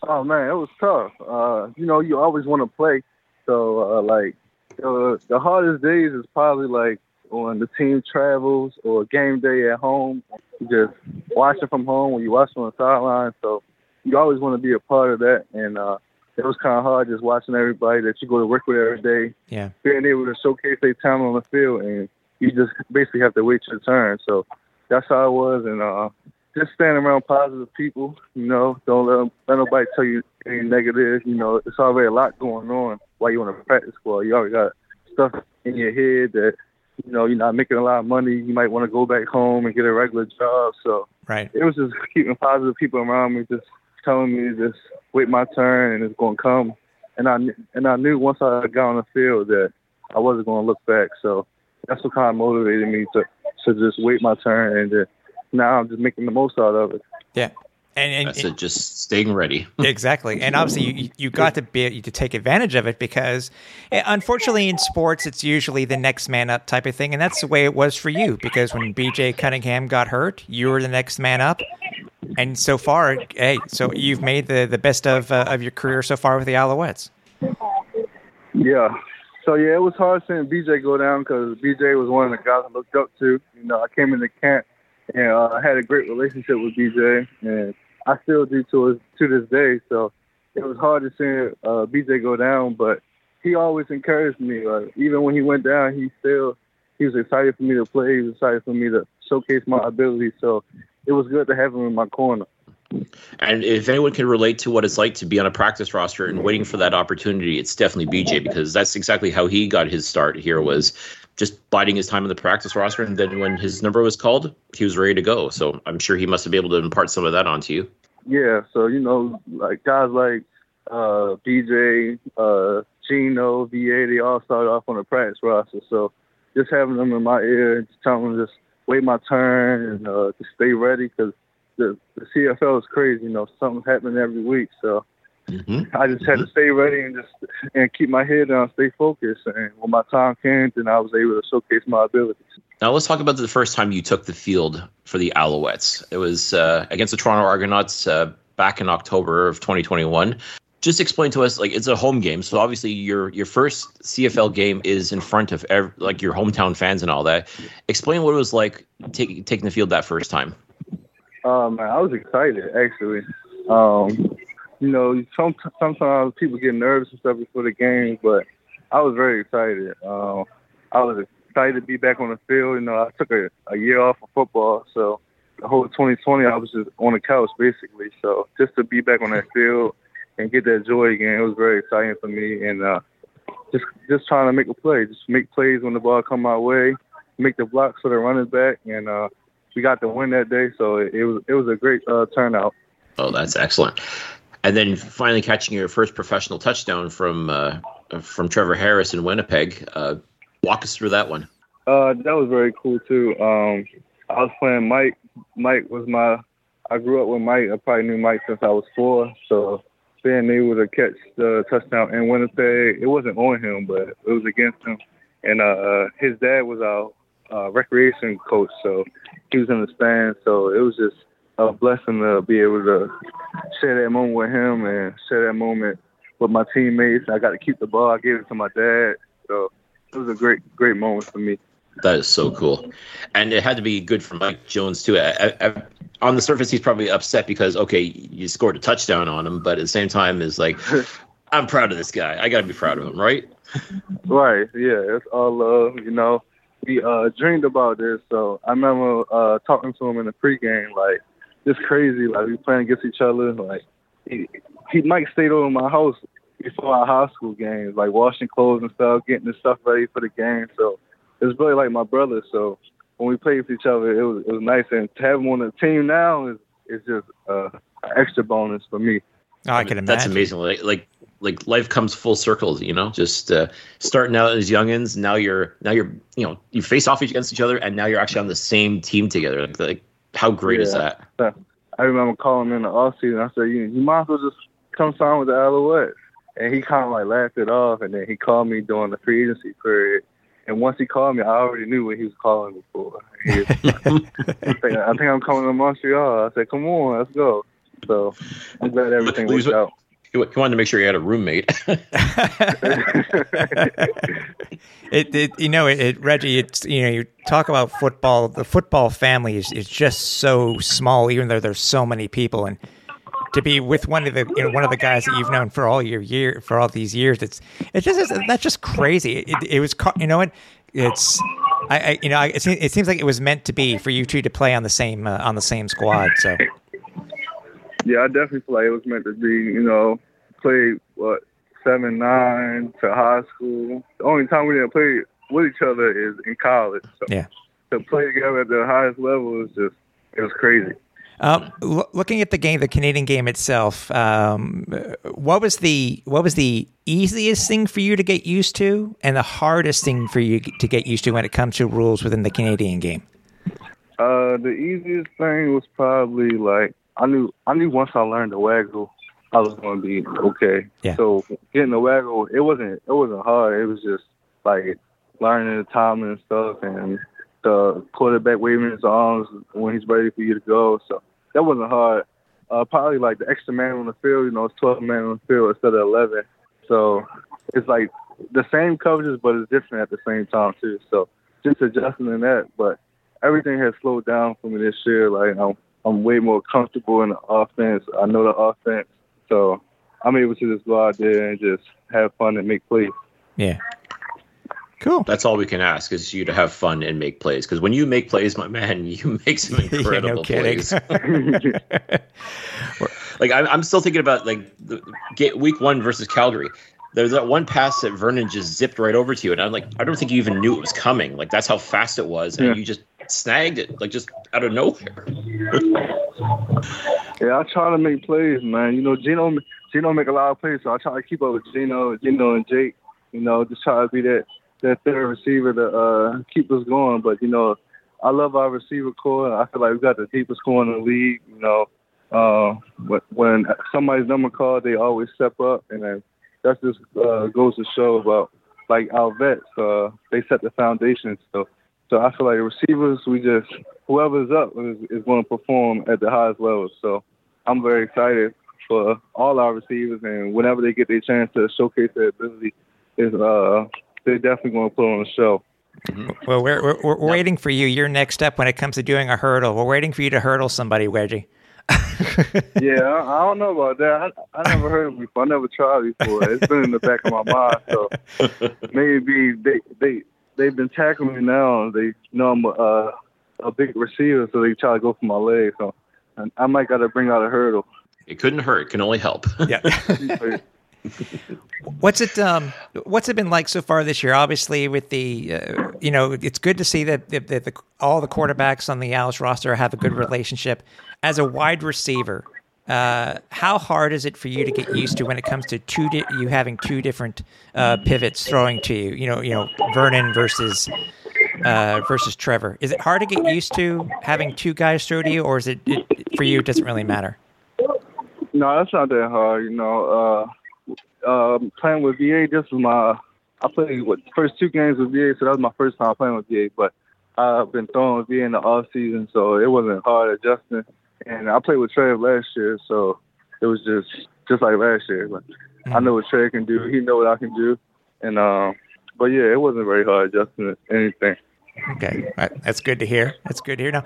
Oh man, it was tough. Uh, you know, you always want to play, so uh, like uh, the hardest days is probably like when the team travels or game day at home. You just watching from home when you watch on the sideline. So you always want to be a part of that. And uh, it was kind of hard just watching everybody that you go to work with every day. Yeah. Being able to showcase their talent on the field, and you just basically have to wait your turn. So that's how it was. And uh, just standing around positive people, you know, don't let, them, let nobody tell you any negative. You know, it's already a lot going on while you're on a practice squad. You already got stuff in your head that you know you're not making a lot of money. You might want to go back home and get a regular job. So right, it was just keeping positive people around me, just telling me to just wait my turn and it's going to come. And I and I knew once I got on the field that I wasn't going to look back. So that's what kind of motivated me to to just wait my turn and to, now I'm just making the most out of it. Yeah, and, and that's it. Just staying ready. exactly, and obviously you you got to be to take advantage of it because, eh, unfortunately, in sports it's usually the next man up type of thing, and that's the way it was for you because when B.J. Cunningham got hurt, you were the next man up, and so far, hey, so you've made the the best of uh, of your career so far with the Alouettes. Yeah. So yeah, it was hard seeing BJ go down because BJ was one of the guys I looked up to. You know, I came into camp and uh, I had a great relationship with BJ, and I still do to to this day. So it was hard to see uh, BJ go down, but he always encouraged me. Uh, even when he went down, he still he was excited for me to play. He was excited for me to showcase my ability. So it was good to have him in my corner. And if anyone can relate to what it's like to be on a practice roster and waiting for that opportunity, it's definitely BJ because that's exactly how he got his start here was just biding his time in the practice roster and then when his number was called, he was ready to go. So I'm sure he must have been able to impart some of that onto you. Yeah, so you know, like guys like uh, BJ, uh, Geno, VA, they all started off on the practice roster. So just having them in my ear, and just telling them just wait my turn and uh, to stay ready because the, the CFL is crazy. You know, something's happening every week. So mm-hmm. I just had to stay ready and just and keep my head down, stay focused. And when my time came, then I was able to showcase my abilities. Now let's talk about the first time you took the field for the Alouettes. It was uh, against the Toronto Argonauts uh, back in October of 2021. Just explain to us, like it's a home game, so obviously your your first CFL game is in front of every, like your hometown fans and all that. Explain what it was like taking taking the field that first time. Um, I was excited actually. Um, you know, some, sometimes people get nervous and stuff before the game, but I was very excited. Um, I was excited to be back on the field. You know, I took a, a year off of football, so the whole 2020 I was just on the couch basically. So just to be back on that field and get that joy again, it was very exciting for me. And uh, just just trying to make a play, just make plays when the ball come my way, make the blocks for the running back, and uh, we got the win that day. So it, it was it was a great uh, turnout. Oh, that's excellent. And then finally catching your first professional touchdown from uh, from Trevor Harris in Winnipeg. Uh, walk us through that one. Uh, that was very cool too. Um, I was playing Mike. Mike was my. I grew up with Mike. I probably knew Mike since I was four. So being able to catch the touchdown in Winnipeg, it wasn't on him, but it was against him. And uh, his dad was our uh, recreation coach, so he was in the stands. So it was just a blessing to be able to share that moment with him and share that moment with my teammates. I got to keep the ball. I gave it to my dad. So it was a great, great moment for me. That is so cool, and it had to be good for Mike Jones too. I, I, on the surface, he's probably upset because okay, you scored a touchdown on him, but at the same time, is like, I'm proud of this guy. I got to be proud of him, right? right. Yeah, it's all love. You know, we uh, dreamed about this, so I remember uh, talking to him in the pregame, like, it's crazy. Like we playing against each other. Like he, he Mike stayed over my house before our high school games, like washing clothes and stuff, getting the stuff ready for the game. So it's really like my brother. So when we played with each other, it was it was nice. And to have him on the team now is is just uh, an extra bonus for me. Oh, I can imagine. That's amazing. Like like like life comes full circle. You know, just uh, starting out as youngins. Now you're now you're you know you face off against each other, and now you're actually on the same team together. Like, like how great yeah. is that? I remember calling in the off season. I said, you, you might as well just come sign with the Alouettes. And he kind of like laughed it off. And then he called me during the free agency period. And once he called me, I already knew what he was calling me for. Was- I, think, I think I'm coming to Montreal. I said, come on, let's go. So I'm glad everything worked out. He wanted to make sure he had a roommate. it, it you know it, it Reggie it's you know you talk about football the football family is, is just so small even though there's so many people. And to be with one of the you know one of the guys that you've known for all your year for all these years it's it just is, that's just crazy. It, it was you know what? It's I, I you know I, it, seems, it seems like it was meant to be for you two to play on the same uh, on the same squad so Yeah, I definitely feel like it was meant to be. You know, played what seven, nine to high school. The only time we didn't play with each other is in college. So yeah to play together at the highest level is just it was crazy. Um, l- looking at the game, the Canadian game itself, um, what was the what was the easiest thing for you to get used to, and the hardest thing for you to get used to when it comes to rules within the Canadian game? Uh, the easiest thing was probably like I knew I knew once I learned the waggle, I was going to be okay. Yeah. So getting the waggle, it wasn't it wasn't hard. It was just like learning the timing and stuff, and the quarterback waving his arms when he's ready for you to go. So that wasn't hard. Uh, probably like the extra man on the field. You know, it's 12 man on the field instead of 11. So it's like the same coverages, but it's different at the same time too. So just adjusting in that, but everything has slowed down for me this year. Like I'm, I'm way more comfortable in the offense. I know the offense, so I'm able to just go out there and just have fun and make plays. Yeah, cool. That's all we can ask is you to have fun and make plays. Because when you make plays, my man, you make some Yeah, incredible no plays. Like I'm, I'm still thinking about like the get week one versus Calgary. There's that one pass that Vernon just zipped right over to you, and I'm like, I don't think you even knew it was coming. Like that's how fast it was, and Yeah. you just snagged it like just out of nowhere. Yeah, I try to make plays, man. You know, Geno, Geno make a lot of plays, so I try to keep up with Geno, Geno and Jake. You know, just try to be that that third receiver to uh, keep us going. But you know, I love our receiver core. I feel like we got the deepest core in the league. You know, uh, when, when somebody's number called, they always step up, and then that just uh, goes to show about like our vets. Uh, they set the foundation. So, so I feel like receivers, we just whoever's up is, is going to perform at the highest level. So, I'm very excited for all our receivers, and whenever they get their chance to showcase their ability, is uh, they're definitely going to put on a show. Well, we're we're, we're waiting for you. You're next up when it comes to doing a hurdle. We're waiting for you to hurdle somebody, Reggie. yeah, I, I don't know about that. I, I never heard it before. I never tried before. It's been in the back of my mind. So maybe they they they've been tackling me now. They know I'm a, uh, a big receiver, so they try to go for my leg. So I, I might got to bring out a hurdle. It couldn't hurt. It can only help. Yeah. What's it um what's it been like so far this year? Obviously with the uh, you know, it's good to see that, that, that the, all the quarterbacks on the Als roster have a good relationship. As a wide receiver, uh, how hard is it for you to get used to when it comes to two di- you having two different uh, pivots throwing to you? You know, you know, Vernon versus uh, versus Trevor. Is it hard to get used to having two guys throw to you, or is it, it for you? It doesn't really matter. No, that's not that hard. You know, uh, um, playing with VA, this was my. I played what first two games with VA, so that was my first time playing with VA. But I've been throwing with VA in the off season, so it wasn't hard adjusting. And I played with Trev last year, so it was just just like last year. But I know what Trev can do. He know what I can do, and um, but yeah, it wasn't very hard adjusting anything. Okay, that's good to hear. That's good to hear. Now,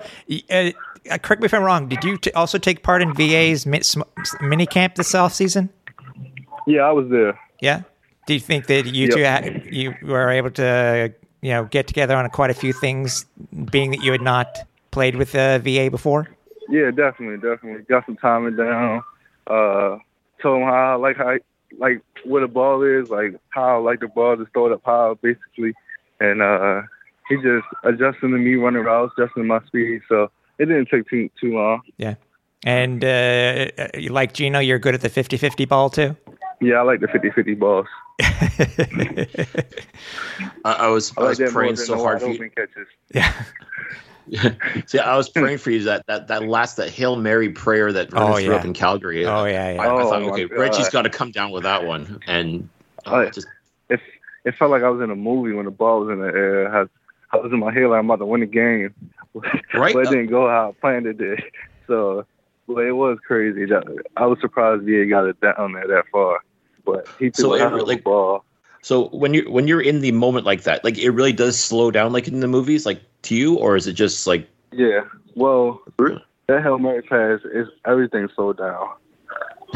uh, correct me if I'm wrong. Did you t- also take part in VA's mini camp this off season? Yeah, I was there. Yeah. Do you think that you Yep. two ha- you were able to you know get together on quite a few things, being that you had not played with uh, VA before? Yeah, definitely, definitely. Got some timing down. Uh, told him how I like how like where the ball is, like how I like the ball to throw it up high, basically. And uh, he just adjusting to me running routes, adjusting my speed. So it didn't take too too long. Yeah. And uh, uh, like Geno, you're good at the 50-50 ball too. Yeah, I like the 50-50 balls. I, I was I I like was that praying so hard for you. catches. yeah. See, I was praying for you that that that last that hail mary prayer that Vernon Oh, threw yeah. up in Calgary. Oh, yeah, yeah. I, I Oh, thought, my okay, Reggie's got to come down with that one, and uh, just If it felt like I was in a movie when the ball was in the air. I, I was in my head like I'm about to win the game, Right. but it didn't go how I planned it did. So, but it was crazy. I was surprised VA got it down there that far. But he So threw it a really- a ball. So when you when you're in the moment like that, like it really does slow down, like in the movies, like to you, or is it just like Yeah. Well, that Hail Mary pass is everything slowed down.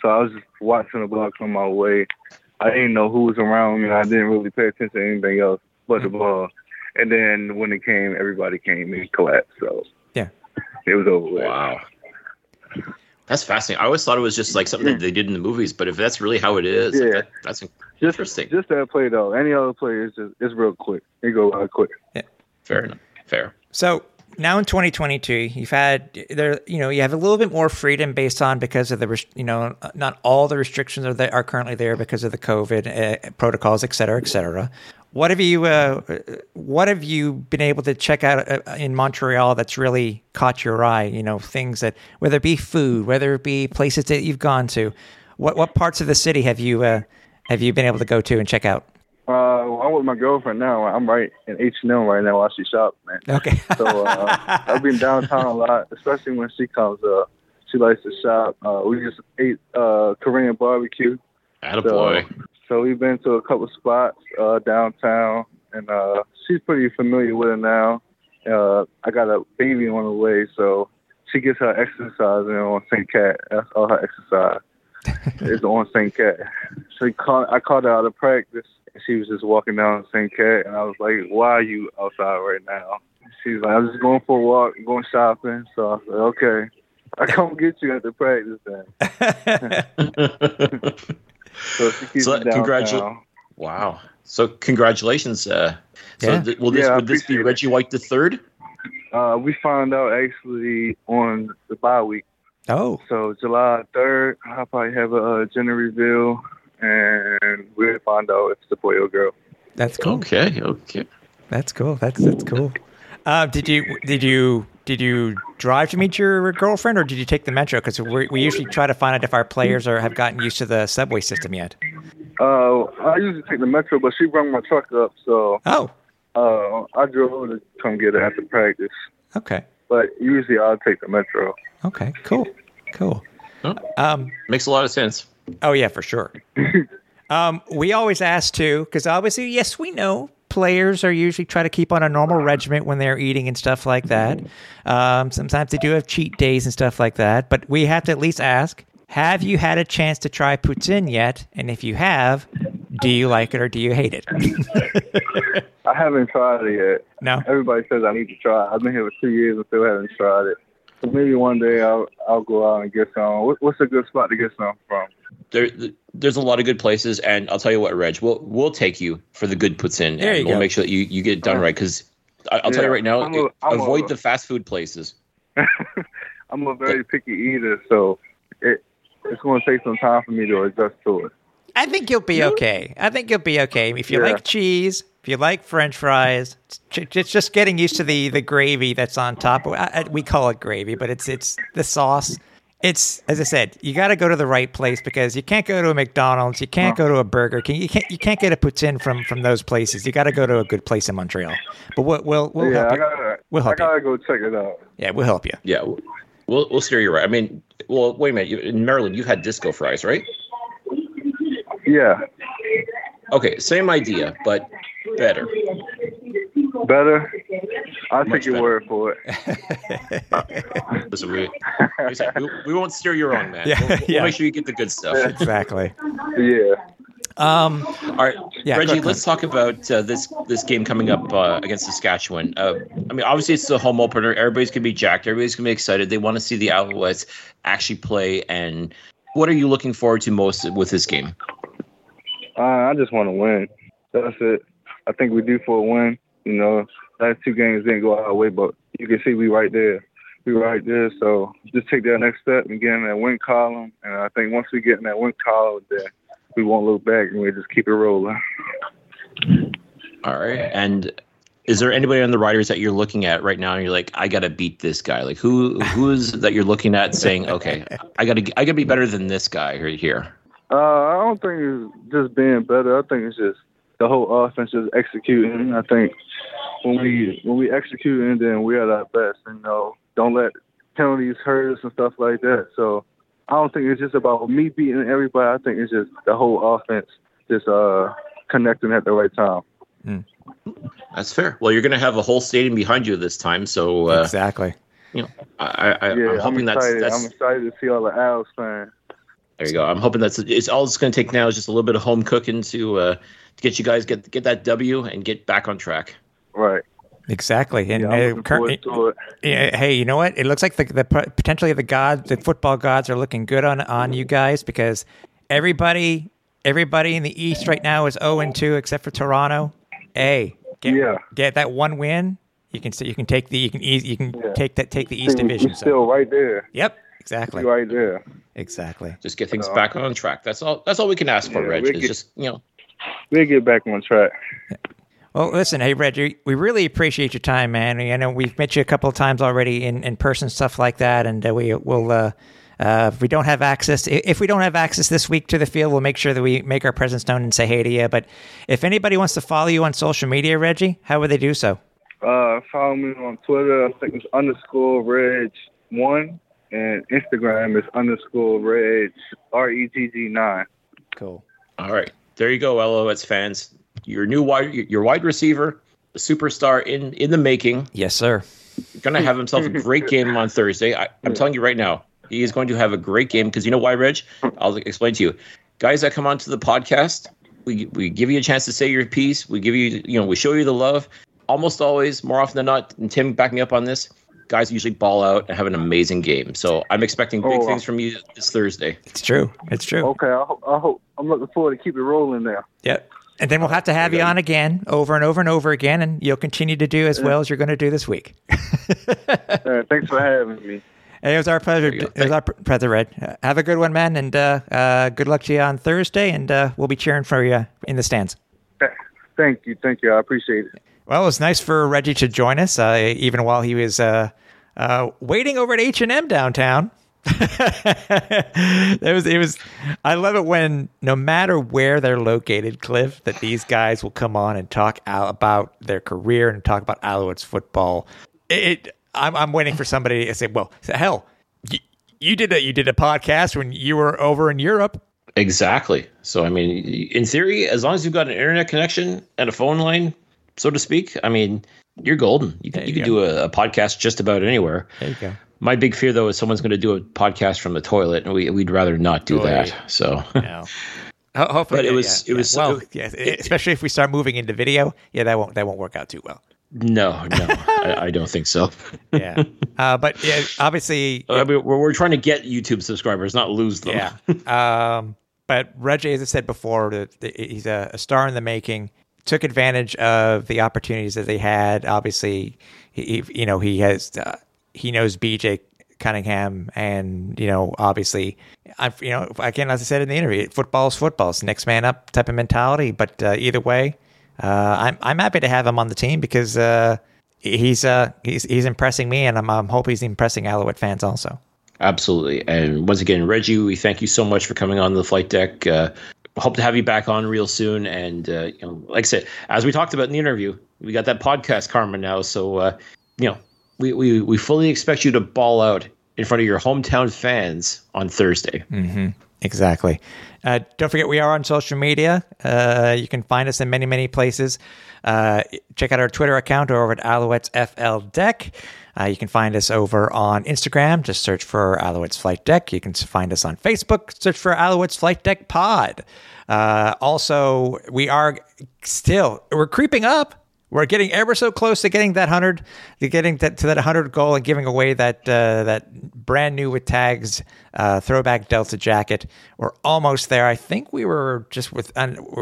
so I was just watching the ball on my way. I didn't know who was around me. I didn't really pay attention to anything else but the mm-hmm. ball. And then when it came, everybody came and collapsed. So Yeah. it was over with. wow? That's fascinating. I always thought it was just like something that they did in the movies, but if that's really how it is, like, Yeah. that, that's Just interesting. just that play though. Any other play is just it's real quick. It go out quick. Yeah. fair enough. Fair. So now in 2022, you've had there, you know, you have a little bit more freedom based on because of the, you know, not all the restrictions are that are currently there because of the COVID uh, protocols, et cetera, et cetera. What have you, uh, what have you been able to check out uh, in Montreal that's really caught your eye? You know, things that whether it be food, whether it be places that you've gone to, what what parts of the city have you uh, have you been able to go to and check out? Uh, I'm with my girlfriend now. I'm right in H and M right now while she shops, man. Okay. So uh, I've been downtown a lot, especially when she comes up. She likes to shop. Uh, we just ate uh, Korean barbecue. Attaboy. So, so we've been to a couple spots uh, downtown, and uh, she's pretty familiar with it now. Uh, I got a baby on the way, so she gets her exercise in on St. Cat. That's all her exercise is on St. Cat. So caught, I caught her out of practice. and She was just walking down St. Cat, and I was like, "Why are you outside right now?" She's like, "I'm just going for a walk, going shopping." So I said, "Okay, I come get you at the practice then." So she keeps So me congratu- downtown. wow. So congratulations. Uh, so Yeah. th- will this Yeah, I would this be. Reggie White the third? Uh, we found out actually on the bye week. oh, So July 3rd, I'll probably have a uh, gender reveal, and we'll find out if it's a boy or girl. that's cool. Okay. Okay. That's cool. That's that's cool. Uh, did you did you did you drive to meet your girlfriend, or did you take the metro? Because we we usually try to find out if our players are have gotten used to the subway system yet. Uh, I usually take the metro, but she brought my truck up, so Oh, uh, I drove her to come get her after practice. okay, But usually I'll take the metro. okay, cool, cool. Oh. Um, Makes a lot of sense. oh yeah, for sure. um, we always ask too, because obviously, yes, we know players are usually try to keep on a normal regiment when they're eating and stuff like that. Um, sometimes they do have cheat days and stuff like that, but we have to at least ask: Have you had a chance to try poutine yet? And if you have, do you like it or do you hate it? I haven't tried it yet. no. Everybody says I need to try. it. I've been here for two years and still haven't tried it. So maybe one day I'll I'll go out and get some. What, what's a good spot to get some from? There, there's a lot of good places, and I'll tell you what, Reg, we'll we'll take you for the good poutine. There and you we'll go. make sure that you, you get it done right. Because I'll tell you right now, I'm a- I'm avoid a- the fast food places. I'm a very picky eater, so it it's going to take some time for me to adjust to it. I think you'll be okay. I think you'll be okay. If you Yeah. like cheese, if you like French fries, it's it's just getting used to the the gravy that's on top. I- I- We call it gravy, but it's it's the sauce. It's as I said, you got to go to the right place because you can't go to a McDonald's, you can't go to a Burger King, you can't you can't get a poutine from from those places. You got to go to a good place in Montreal. But we'll we'll, we'll yeah, help I you. gotta We'll help you. gotta go check it out. Yeah, we'll help you. Yeah, we'll we'll steer you right. I mean, well, wait a minute. You, in Maryland, you had disco fries, right? Yeah, Okay, same idea, but better. Better. I'll Much take your better. word for it. Listen, we, like I said, we, we won't steer you wrong, man. Yeah, we'll, we'll yeah. make sure you get the good stuff. exactly. Yeah. Um, All right, Yeah, Reggie, ahead, let's talk about uh, this this game coming up uh, against Saskatchewan. Uh, I mean, obviously it's the home opener. Everybody's gonna be jacked. Everybody's gonna be excited. They want to see the Alouettes actually play. And what are you looking forward to most with this game? Uh, I just want to win. That's it. I think we due for a win. You know, last two games didn't go our way, but you can see we right there. We right there. So just take that next step and get in that win column. And I think once we get in that win column, then we won't look back and we just keep it rolling. All right, and is there anybody on the riders that you're looking at right now and you're like, I gotta beat this guy? Like who who is that you're looking at saying, okay, I gotta I gotta be better than this guy right here? Uh, I don't think it's just being better. I think it's just the whole offense just executing. I think when we when we execute and then we're at our best, you know, don't let penalties hurt us and stuff like that. So I don't think it's just about me beating everybody. I think it's just the whole offense just uh connecting at the right time. That's fair. Well, you're going to have a whole stadium behind you this time, so uh, exactly. you know, I, I, Yeah, I'm I'm, hoping that's, that's I'm excited to see all the Owls fans. there. You go. I'm hoping that's it's all it's going to take now is just a little bit of home cooking to uh, to get you guys get get that W and get back on track. Right. Exactly. And Yeah, uh, looking currently, to it. Yeah, hey, you know what? It looks like the, the potentially the gods, the football gods, are looking good on on you guys because everybody everybody in the East right now is zero and two except for Toronto. Hey, get Yeah. get that one win. You can you can take the you can eas you can Yeah. take that take the East See, Division. We're So. still right there. Yep, exactly, Right there. exactly. Just get things back on track. That's all. That's all we can ask for, Yeah, Reg. we Is get- just you know. We'll get back on track. Well, listen, hey, Reggie, we really appreciate your time, man. I know we've met you a couple of times already in, in person, stuff like that, and uh, we will. Uh, uh, if we don't have access, if we don't have access this week to the field, we'll make sure that we make our presence known and say hey to you. But if anybody wants to follow you on social media, Reggie, how would they do so? Uh, follow me on Twitter. I think it's underscore Reg one, and Instagram is underscore Reg R E G G nine. Cool. All right, there you go, Als fans. Your new wide, your wide receiver, a superstar in in the making. Yes, sir. Going to have himself a great game on Thursday. I, I'm telling you right now, he is going to have a great game because you know why, Reg? I'll explain to you. Guys that come onto the podcast, we we give you a chance to say your piece. We give you, you know, we show you the love. Almost always, more often than not, and Tim back me up on this. Guys usually ball out and have an amazing game. So I'm expecting big Oh, things from you this Thursday. It's true. It's true. Okay, I hope, I hope I'm looking forward to keep it rolling there. Yep. And then we'll have to have you on again, over and over and over again, and you'll continue to do as well as you're going to do this week. Uh, thanks for having me. It was our pleasure. It was our pleasure, Red. Uh, have a good one, man, and uh, uh, good luck to you on Thursday. And uh, we'll be cheering for you in the stands. Thank you, thank you. I appreciate it. Well, it was nice for Reggie to join us, uh, even while he was uh, uh, waiting over at H and M downtown. it was. It was. I love it when no matter where they're located, Cliff, that these guys will come on and talk out about their career and talk about Alouettes football. It. I'm. I'm waiting for somebody to say, "Well, hell, you, you did a you did a podcast when you were over in Europe." Exactly. So I mean, in theory, as long as you've got an internet connection and a phone line, so to speak, I mean, you're golden. You can you, you can do a, a podcast just about anywhere. There you go. My big fear though is someone's going to do a podcast from the toilet, and we we'd rather not do Oh, that. yeah. So. Ho- Hopefully, But it was- yeah, it was- yeah. well, it- yeah, especially if we start moving into video. Yeah, that won't that won't work out too well. no, no, I, I don't think so. Yeah, uh, but yeah, obviously, we're, we're trying to get YouTube subscribers, not lose them. yeah. Um, but Reggie, as I said before, the, the, he's a, a star in the making. Took advantage of the opportunities that they had. Obviously, he, he you know he has uh, he knows BJ Cunningham, and you know obviously, I you know again as I said in the interview, football's football. It's next man up type of mentality. But uh, either way, uh, I'm I'm happy to have him on the team because uh, he's uh he's he's impressing me, and I'm I'm hope he's impressing Alouette fans also. Absolutely. And once again, Reggie, we thank you so much for coming on the flight deck. Uh, hope to have you back on real soon. And uh, you know, like I said, as we talked about in the interview, we got that podcast karma now. So uh, you know, we, we we fully expect you to ball out in front of your hometown fans on Thursday. Exactly. Uh, don't forget, we are on social media. Uh, you can find us in many, many places. Uh, check out our Twitter account or over at Alouettes FL Deck. Uh, you can find us over on Instagram. Just search for Alouettes Flight Deck. You can find us on Facebook. Search for Alouettes Flight Deck Pod. Uh, also, we are still we're creeping up. We're getting ever so close to getting that hundred, to getting that, to that hundred goal and giving away that uh, that brand new with tags uh, throwback Delta jacket. We're almost there. I think we were just with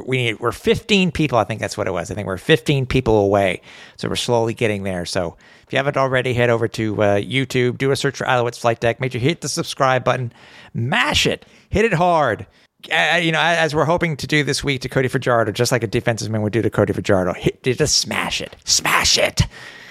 we we're 15 people. I think that's what it was. I think we're 15 people away. So we're slowly getting there. So if you haven't already, head over to uh, YouTube, do a search for Alouettes Flight Deck. Make sure you hit the subscribe button, mash it, hit it hard uh, you know, as we're hoping to do this week to Cody Fajardo, just like a defensive man would do to Cody Fajardo, hit, just smash it, smash it,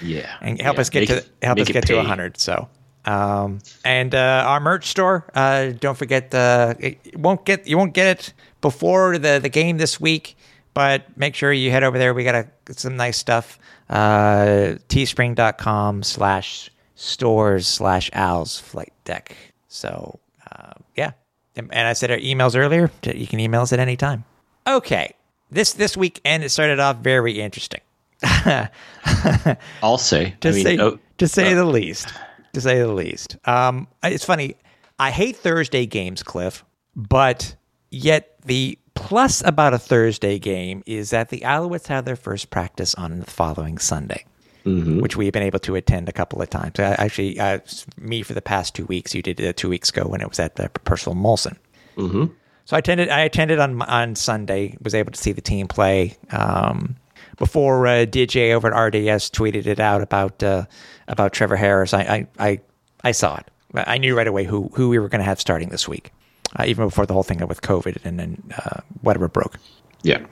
Yeah. and help Yeah. us get Make to it- help us get to pay. hundred. So Um, and uh, our merch store. Uh, don't forget the it won't get you won't get it before the the game this week, but make sure you head over there. We got a, some nice stuff. Uh, teespring.com slash stores slash owls flight deck. So uh, yeah, and, and I said our emails earlier. You can email us at any time. Okay, this this weekend it started off very interesting. I'll say. to I mean, say oh, to say the least. To say the least. Um, it's funny. I hate Thursday games, Cliff, but yet the plus about a Thursday game is that the Alouettes have their first practice on the following Sunday. Which we've been able to attend a couple of times. Actually, uh, me for the past two weeks. You did it two weeks ago when it was at the Percival Molson. So I attended. I attended on on Sunday. Was able to see the team play. Um, before uh, DJ over at RDS tweeted it out about uh, about Trevor Harris, I, I I I saw it. I knew right away who who we were going to have starting this week, uh, even before the whole thing with COVID and then uh, whatever broke. yeah.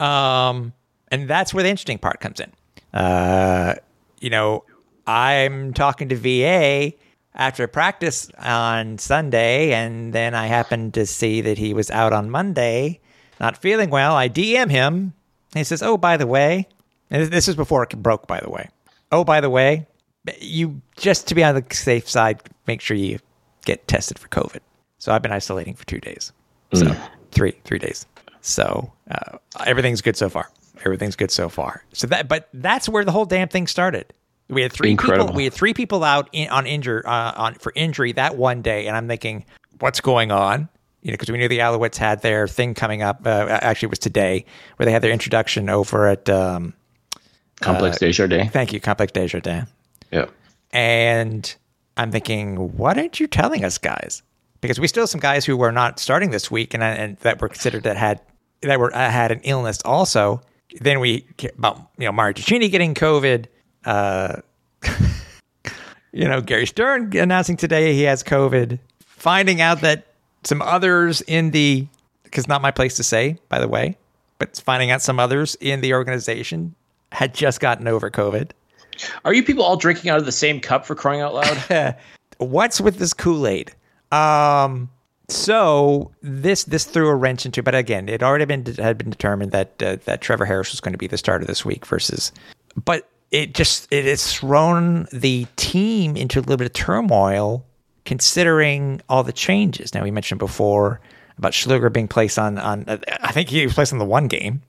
Um, and that's where the interesting part comes in. Uh, you know, I'm talking to VA after practice on Sunday, and then I happened to see that he was out on Monday, not feeling well. I DM him. He says, "Oh, by the way," and this is before it broke. By the way, oh, by the way, you just to be on the safe side, make sure you get tested for COVID. So I've been isolating for two days. So three, three days. So uh, everything's good so far. Everything's good so far. So that, but that's where the whole damn thing started. We had three Incredible. people. We had three people out in, on injure uh, on for injury that one day, and I'm thinking, what's going on? You know, because we knew the Alouettes had their thing coming up. Uh, actually, it was today where they had their introduction over at. Um, Complex Desjardins. thank you, Complex Desjardins. Yeah. And I'm thinking, what aren't you telling us, guys? Because we still have some guys who were not starting this week, and, and that were considered that had that were uh, had an illness also. Then we about you know Mario Cecchini getting COVID. Uh, you know Gary Stern announcing today he has COVID. Finding out that some others in the because not my place to say, by the way, but finding out some others in the organization had just gotten over COVID. Are you people all drinking out of the same cup for crying out loud? what's with this Kool-Aid? Um, so this this threw a wrench into, but again, it already been had been determined that uh, that Trevor Harris was going to be the starter this week versus, but it just it has thrown the team into a little bit of turmoil considering all the changes. Now we mentioned before about Schluger being placed on on uh, I think he was placed on the one game,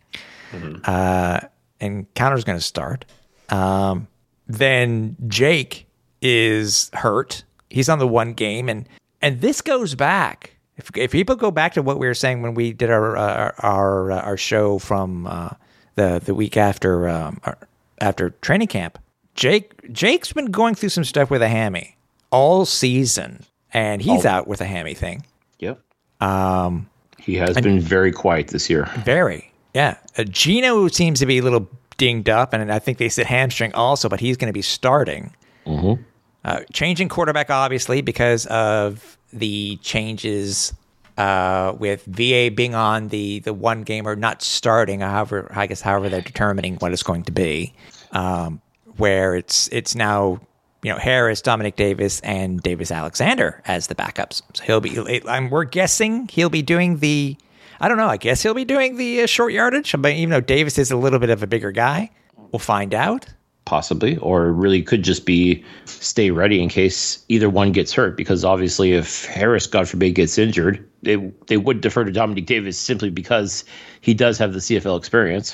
uh, and Counter's going to start. Um, then Jake is hurt. He's on the one game, and and this goes back. If, if people go back to what we were saying when we did our uh, our uh, our show from uh, the the week after um, our- after training camp, Jake Jake's been going through some stuff with a hammy all season, and he's out with a hammy thing. yep. Um, he has been very quiet this year. Very, yeah. Uh, Geno seems to be a little dinged up, and I think they said hamstring also, but he's going to be starting. Uh, changing quarterback, obviously, because of the changes uh, with VA being on the the one game or not starting, however, I guess however they're determining what it's going to be, um, where it's it's now you know Harris, Dominique Davis, and Davis Alexander as the backups. So he'll be. I'm, we're guessing he'll be doing the. I don't know. I guess he'll be doing the uh, short yardage, but even though Davis is a little bit of a bigger guy, we'll find out. Possibly, or really could just be stay ready in case either one gets hurt. Because obviously, if Harris, God forbid, gets injured, they they would defer to Dominique Davis simply because he does have the CFL experience.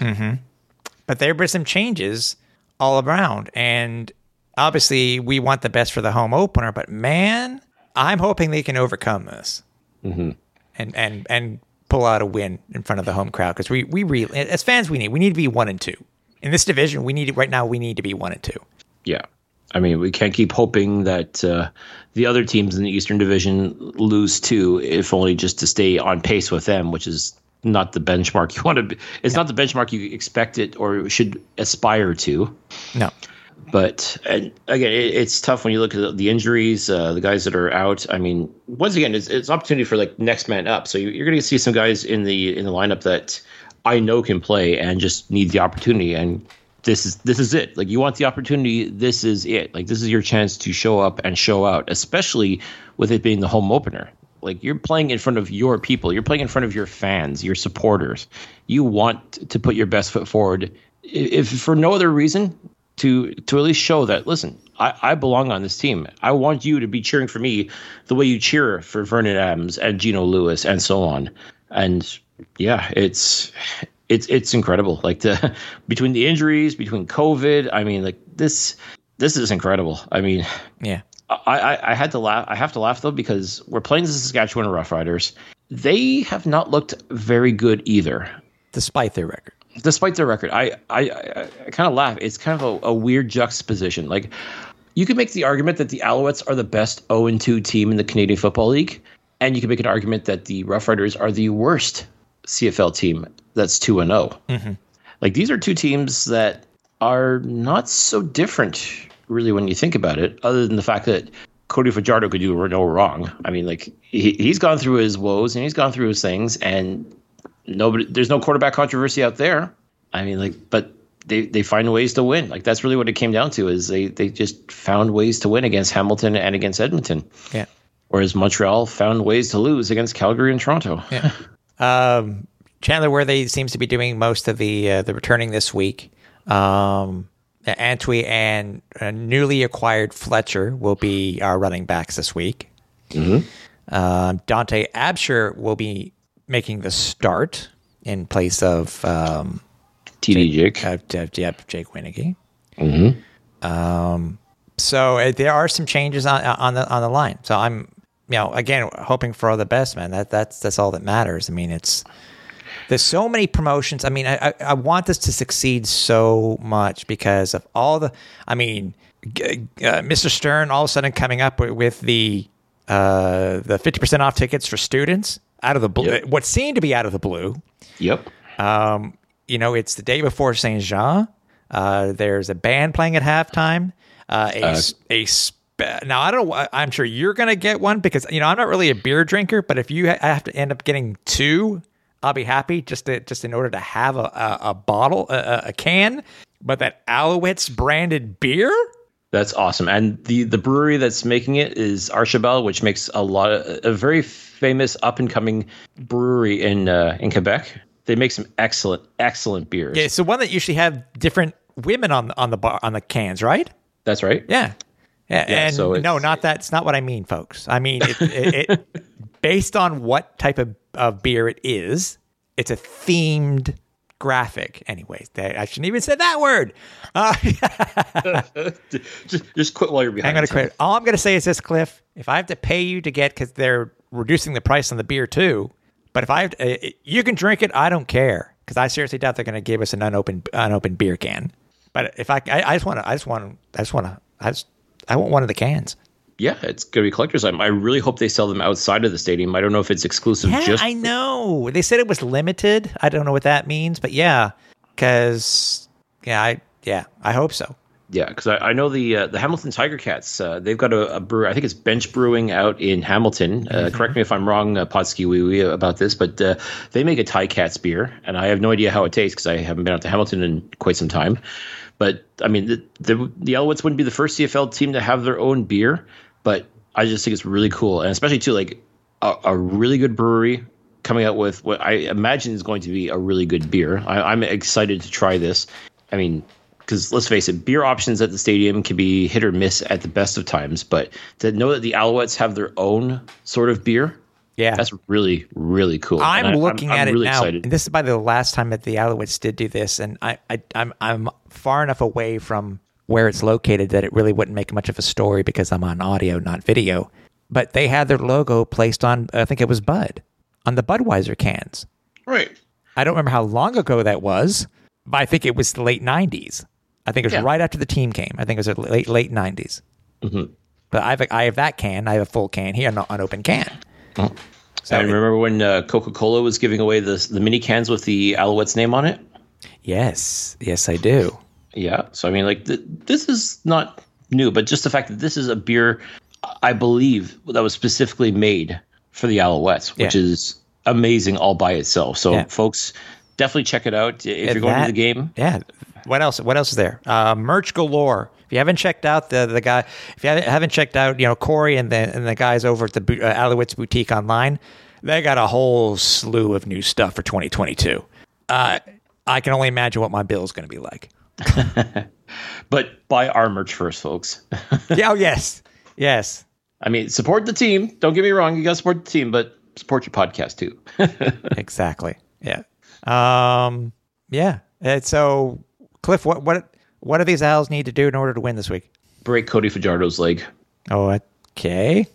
but there were some changes all around and obviously we want the best for the home opener but man i'm hoping they can overcome this mm-hmm. and and and pull out a win in front of the home crowd because we we really as fans we need we need to be one and two in this division we need right now we need to be one and two Yeah. I mean, we can't keep hoping that uh, the other teams in the Eastern Division lose too, if only just to stay on pace with them, which is not the benchmark you want to be. It's not the benchmark you expect it or should aspire to. no But and again, it, it's tough when you look at the, the injuries, uh, the guys that are out. I mean, once again, it's, it's opportunity for like next man up. So you, you're going to see some guys in the in the lineup that I know can play and just need the opportunity. And this is this is it. Like you want the opportunity, this is it. Like this is your chance to show up and show out, especially with it being the home opener. Like you're playing in front of your people, you're playing in front of your fans, your supporters. You want to put your best foot forward, if for no other reason, to to at least show that listen, I, I belong on this team. I want you to be cheering for me the way you cheer for Vernon Adams and Geno Lewis and so on. And yeah, it's it's it's incredible. Like the between the injuries, between COVID, I mean, like this this is incredible. I mean, Yeah. I, I, I had to laugh. I have to laugh though because we're playing the Saskatchewan Roughriders. They have not looked very good either, Despite their record. despite their record. I I, I, I kind of laugh. It's kind of a, a weird juxtaposition. Like you could make the argument that the Alouettes are the best 0 2 team in the Canadian Football League, and you could make an argument that the Roughriders are the worst CFL team that's 2 and 0. Like these are two teams that are not so different, really, when you think about it, other than the fact that Cody Fajardo could do no wrong. I mean, like he, he's gone through his woes and he's gone through his things, and nobody, there's no quarterback controversy out there. I mean, like, but they, they find ways to win. Like that's really what it came down to is they, they just found ways to win against Hamilton and against Edmonton. Yeah. Whereas Montreal found ways to lose against Calgary and Toronto. Yeah. Um, Chandler Worthy seems to be doing most of the uh, the returning this week. Um, Antwi and uh, newly acquired Fletcher will be our running backs this week. Um, Dante Absher will be making the start in place of um, TD Jake. uh, uh, yep, Jake Wieneke. Um, so uh, there are some changes on on the on the line. So I'm, you know, again hoping for all the best, man. That that's that's all that matters. I mean, it's there's so many promotions. I mean, I I, I want this to succeed so much because of all the. I mean, uh, Mr. Stern all of a sudden coming up with, with the uh the fifty percent off tickets for students out of the blue. Yep. What seemed to be out of the blue. Yep. Um, you know, it's the day before Saint Jean. Uh, there's a band playing at halftime. Uh, a s- a now I don't know. I'm sure you're gonna get one because you know I'm not really a beer drinker. But if you ha- have to end up getting two, I'll be happy just to, just in order to have a a, a bottle a, a- can. But that Alouettes branded beer. That's awesome. And the the brewery that's making it is Archibald, which makes a lot of a very famous up and coming brewery in uh, in Quebec. They make some excellent excellent beers. Yeah, the one that usually have different women on the on the bar on the cans, right? That's right. Yeah. Yeah, Yeah, and so no, not that. It's not what I mean, folks. I mean, it, it, it, based on what type of, of beer it is, it's a themed graphic. Anyways, that- I shouldn't even say that word. Uh, just, just quit while you're behind. I'm going to quit. All I'm going to say is this, Cliff. If I have to pay you to get, because they're reducing the price on the beer too, but if I have to, uh, you can drink it. I don't care because I seriously doubt they're going to give us an unopened unopened beer can. But if I, I, I just want to, I just want to, I just want to, I just, I want one of the cans. Yeah, it's gonna be collector's item. I really hope they sell them outside of the stadium. I don't know if it's exclusive. Yeah, just I know. They said it was limited. I don't know what that means, but yeah, because yeah, I yeah, I hope so. Yeah, because I, I know the uh, the Hamilton Tiger Cats. Uh, they've got a, a brewer. I think it's Bench Brewing out in Hamilton. Uh, Correct me if I'm wrong, uh, Podsky Wee Wee, about this, but uh, they make a Ti-Cats beer, and I have no idea how it tastes because I haven't been out to Hamilton in quite some time. But I mean, the the, the Alouettes wouldn't be the first CFL team to have their own beer, but I just think it's really cool, and especially too like a, a really good brewery coming out with what I imagine is going to be a really good beer. I, I'm excited to try this. I mean, because let's face it, beer options at the stadium can be hit or miss at the best of times. But to know that the Alouettes have their own sort of beer, Yeah, that's really, really cool. I'm I- looking I'm at really it now, excited. and this is by the last time that the Alouettes did do this, and I, I I'm I'm far enough away from where it's located that it really wouldn't make much of a story because I'm on audio, not video. But they had their logo placed on, I think it was Bud, on the Budweiser cans. Right. I don't remember how long ago that was, but I think it was the late '90s. I think it was Yeah. right after the team came. I think it was the late late '90s. Mm-hmm. But I have a, I have that can. I have a full can here, an unopened can. So I remember when uh, Coca Cola was giving away the the mini cans with the Alouettes name on it. yes, yes, I do. Yeah. So I mean, like th- this is not new, but just the fact that this is a beer, I believe that was specifically made for the Alouettes, which Yeah. is amazing all by itself. So Yeah. folks, definitely check it out if you're going that- to the game. Yeah, What else? What else is there? Uh, merch galore. If you haven't checked out the the guy, if you haven't, haven't checked out, you know Corey and the and the guys over at the uh, Alouettes boutique online, they got a whole slew of new stuff for 2022. Uh, I can only imagine what my bill is going to be like. But buy our merch first, folks. yeah. Oh yes. Yes. I mean, support the team. Don't get me wrong. You got to support the team, but support your podcast too. exactly. Yeah. Um. Yeah. And so, Cliff, what what what do these Owls need to do in order to win this week? Break Cody Fajardo's leg. Oh, okay.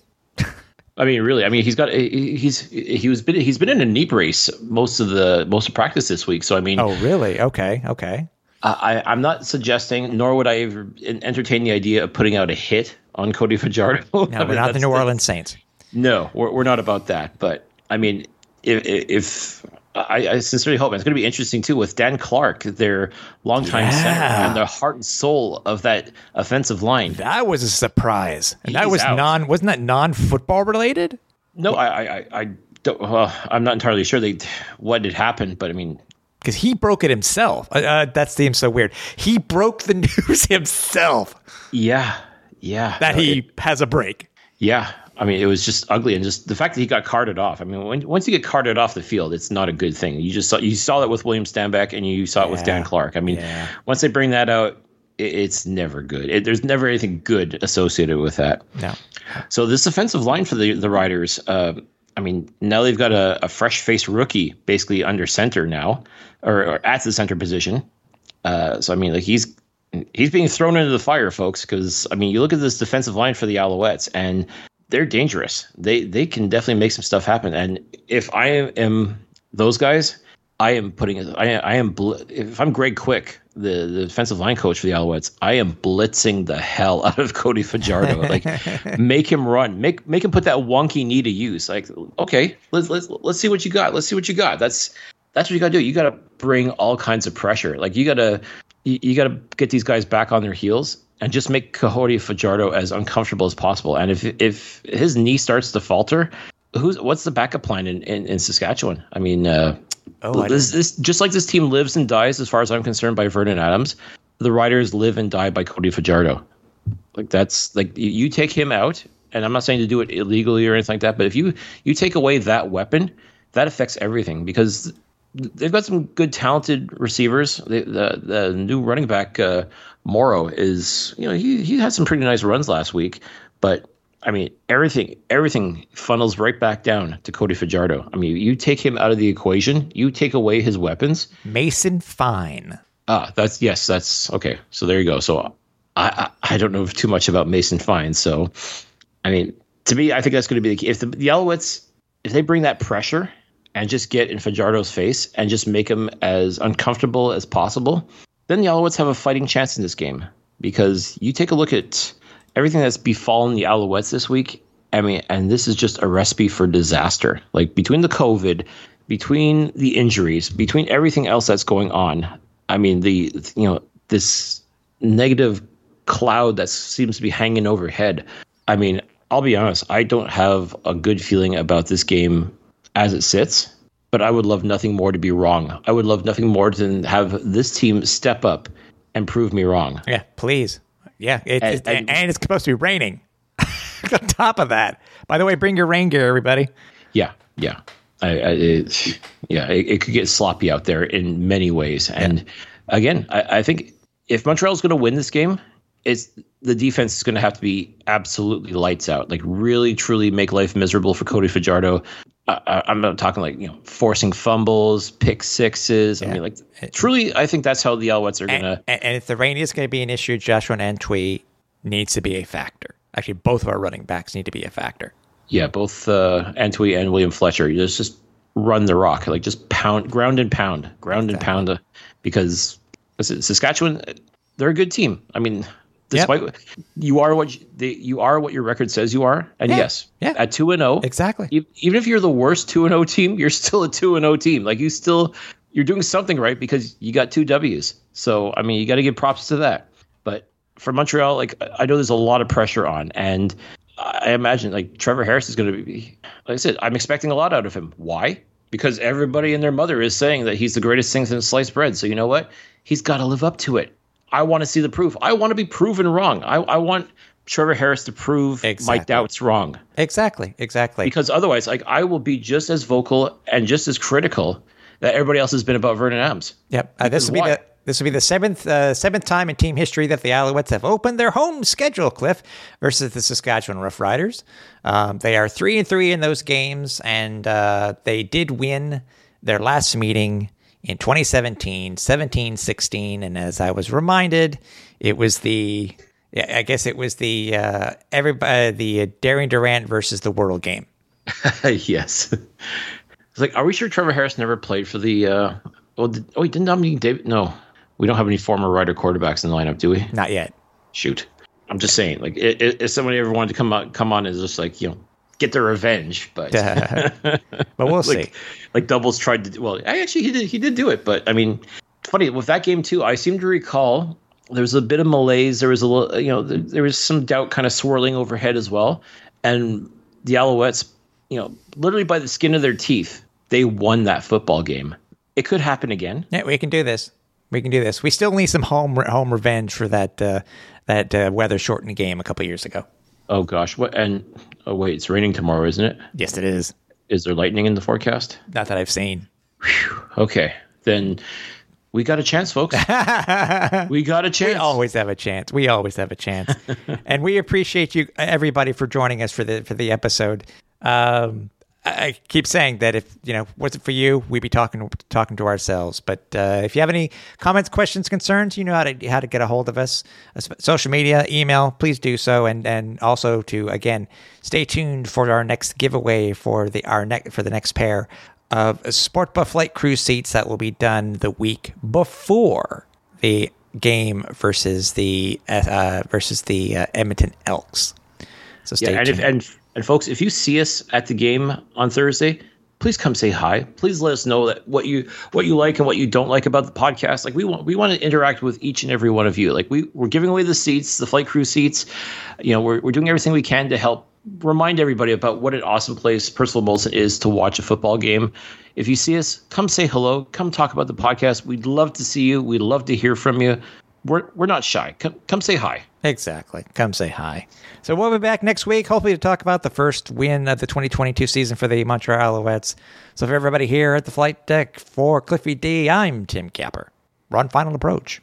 I mean, really. I mean, he's got he's he was been he's been in a knee brace most of the most of practice this week. So I mean, Oh, really? Okay. Okay. I, I'm not suggesting, nor would I ever entertain the idea of putting out a hit on Cody Fajardo. No, we're not the New Orleans Saints. No, we're, we're not about that. But I mean, if, if I, I sincerely hope it's going to be interesting too with Dan Clark, their longtime Yeah. center and the heart and soul of that offensive line. That was a surprise, and that was out. non. Wasn't that non-football related? No, I, I, I- I don't. Uh, I'm not entirely sure they what had happened, but I mean, Because he broke it himself. Uh, Uh, that seems so weird. He broke the news himself yeah, yeah, that No, he it- has a break. yeah. I mean, it was just ugly, and just the fact that he got carted off. I mean, when, once you get carted off the field, it's not a good thing. You just saw you saw that with William Stanback, and you saw it with Dan Clark. I mean, yeah. once they bring that out, it, it's never good. It, there's never anything good associated with that. No. So this offensive line for the the Riders, uh, I mean, now they've got a, a fresh faced rookie basically under center now, or, or at the center position. Uh, so I mean, like he's he's being thrown into the fire, folks. Because I mean, you look at this defensive line for the Alouettes, and they're dangerous. They they can definitely make some stuff happen. And if I am those guys, I am putting I I am bl- if I'm Greg Quick, the, the defensive line coach for the Alouettes, I am blitzing the hell out of Cody Fajardo. like make him run, make make him put that wonky knee to use. Like okay, let's let's let's see what you got. Let's see what you got. That's that's what you got to do. You got to bring all kinds of pressure. Like you got to you, you got to get these guys back on their heels and just make Cody Fajardo as uncomfortable as possible. And if if his knee starts to falter, who's what's the backup plan in in, in Saskatchewan? I mean, uh, Oh, I this, this just like this team lives and dies, as far as I'm concerned, by Vernon Adams. The Riders live and die by Cody Fajardo. Like that's like you, you take him out, and I'm not saying to do it illegally or anything like that, but if you you take away that weapon, that affects everything because they've got some good talented receivers. The the, the new running back uh, Morrow is you know he he had some pretty nice runs last week, but I mean everything everything funnels right back down to Cody Fajardo. I mean you take him out of the equation, you take away his weapons. Mason Fine. Ah, that's yes, that's okay. So there you go. So I I, I don't know too much about Mason Fine. So I mean to me, I think that's going to be the key. If the, the Alouettes if they bring that pressure and just get in Fajardo's face and just make him as uncomfortable as possible, then the Alouettes have a fighting chance in this game. Because you take a look at everything that's befallen the Alouettes this week. I mean, and this is just a recipe for disaster. Like between the COVID, between the injuries, between everything else that's going on. I mean, the you know this negative cloud that seems to be hanging overhead. I mean, I'll be honest, I don't have a good feeling about this game as it sits, but I would love nothing more to be wrong. I would love nothing more than have this team step up and prove me wrong. Yeah, please. Yeah, it, And- it's- and- and, it's supposed to be raining. On top of that, by the way, bring your rain gear, everybody. Yeah, yeah. I, I it, yeah, it, could get sloppy out there in many ways. And again, I, I think if Montreal's going to win this game, it's the defense is going to have to be absolutely lights out, like really, truly make life miserable for Cody Fajardo. I, I'm not talking like you know forcing fumbles, pick sixes. I mean, like truly, I think that's how the Alouettes are going to. and, and if the rain is going to be an issue, Jeshrun Antwi needs to be a factor. Actually, both of our running backs need to be a factor. Yeah, both uh, Antwi and William Fletcher. Just just run the rock, like just pound, ground and pound, ground and pound, uh, because Saskatchewan, they're a good team. I mean, despite you are what you, you are what your record says you are, and Yeah, yes, yeah. at two and zero, Exactly. Even if you're the worst two and zero team, you're still a two and zero team. Like you still, you're doing something right because you got two Ws. So I mean, you got to give props to that. But for Montreal, like I know there's a lot of pressure on, and I imagine like Trevor Harris is going to be. Like I said, I'm expecting a lot out of him. Why? because everybody and their mother is saying that he's the greatest thing since sliced bread. So you know what? He's got to live up to it. I want to see the proof. I want to be proven wrong. I, I want Trevor Harris to prove Exactly. my doubts wrong. Exactly, exactly. Because otherwise, like I will be just as vocal and just as critical that everybody else has been about Vernon Adams. Yep. Uh, this will be why? the this will be the seventh uh, seventh time in team history that the Alouettes have opened their home schedule, Cliff, versus the Saskatchewan Roughriders. Um, they are three and three in those games, and uh, they did win their last meeting in 2017, 17-16. And as I was reminded, it was the yeah, I guess it was the uh, everybody the uh, Darian Durant versus the World game. yes. It's like, are we sure Trevor Harris never played for the? Uh, well, did, oh, didn't Dominique Davis? No, we don't have any former Rider quarterbacks in the lineup, do we? Not yet. Shoot, I'm just saying. Like, if somebody ever wanted to come on, come on, is just like you know, get their revenge. But but we'll see. like, like doubles tried to. do- Well, I actually he did he did do it, but I mean, funny with that game too. I seem to recall there was a bit of malaise. There was a little, you know, there, there was some doubt kind of swirling overhead as well, and the Alouettes, you know, literally by the skin of their teeth, they won that football game. It could happen again. Yeah, we can do this. We can do this. We still need some home home revenge for that uh, that uh, weather shortened game a couple years ago. Oh gosh, what? And oh wait, it's raining tomorrow, isn't it? Yes, it is. Is there lightning in the forecast? Not that I've seen. Okay, then we got a chance, folks. we got a chance. We always have a chance. We always have a chance, and we appreciate you, everybody, for joining us for the for the episode. Um, I keep saying that if you know wasn't for you, we'd be talking talking to ourselves. But uh, if you have any comments, questions, concerns, you know how to how to get a hold of us. Social media, email, please do so, and and also to again stay tuned for our next giveaway for the our next for the next pair of Sport Buff Flight Crew seats that will be done the week before the game versus the uh, versus the uh, Edmonton Elks. So stay Yeah, and tuned. if, and and folks, if you see us at the game on Thursday, please come say hi. Please let us know that what you what you like and what you don't like about the podcast. Like we want we want to interact with each and every one of you. Like we we're giving away the seats, the flight crew seats. You know, we're we're doing everything we can to help remind everybody about what an awesome place Percival Molson is to watch a football game. If you see us, come say hello. Come talk about the podcast. We'd love to see you. We'd love to hear from you. We're we're not shy. Come come say hi. Exactly. Come say hi. So we'll be back next week, hopefully, to talk about the first win of the 2022 season for the Montreal Alouettes. So for everybody here at the flight deck for Cliffy D, I'm Tim Capper. Run final approach.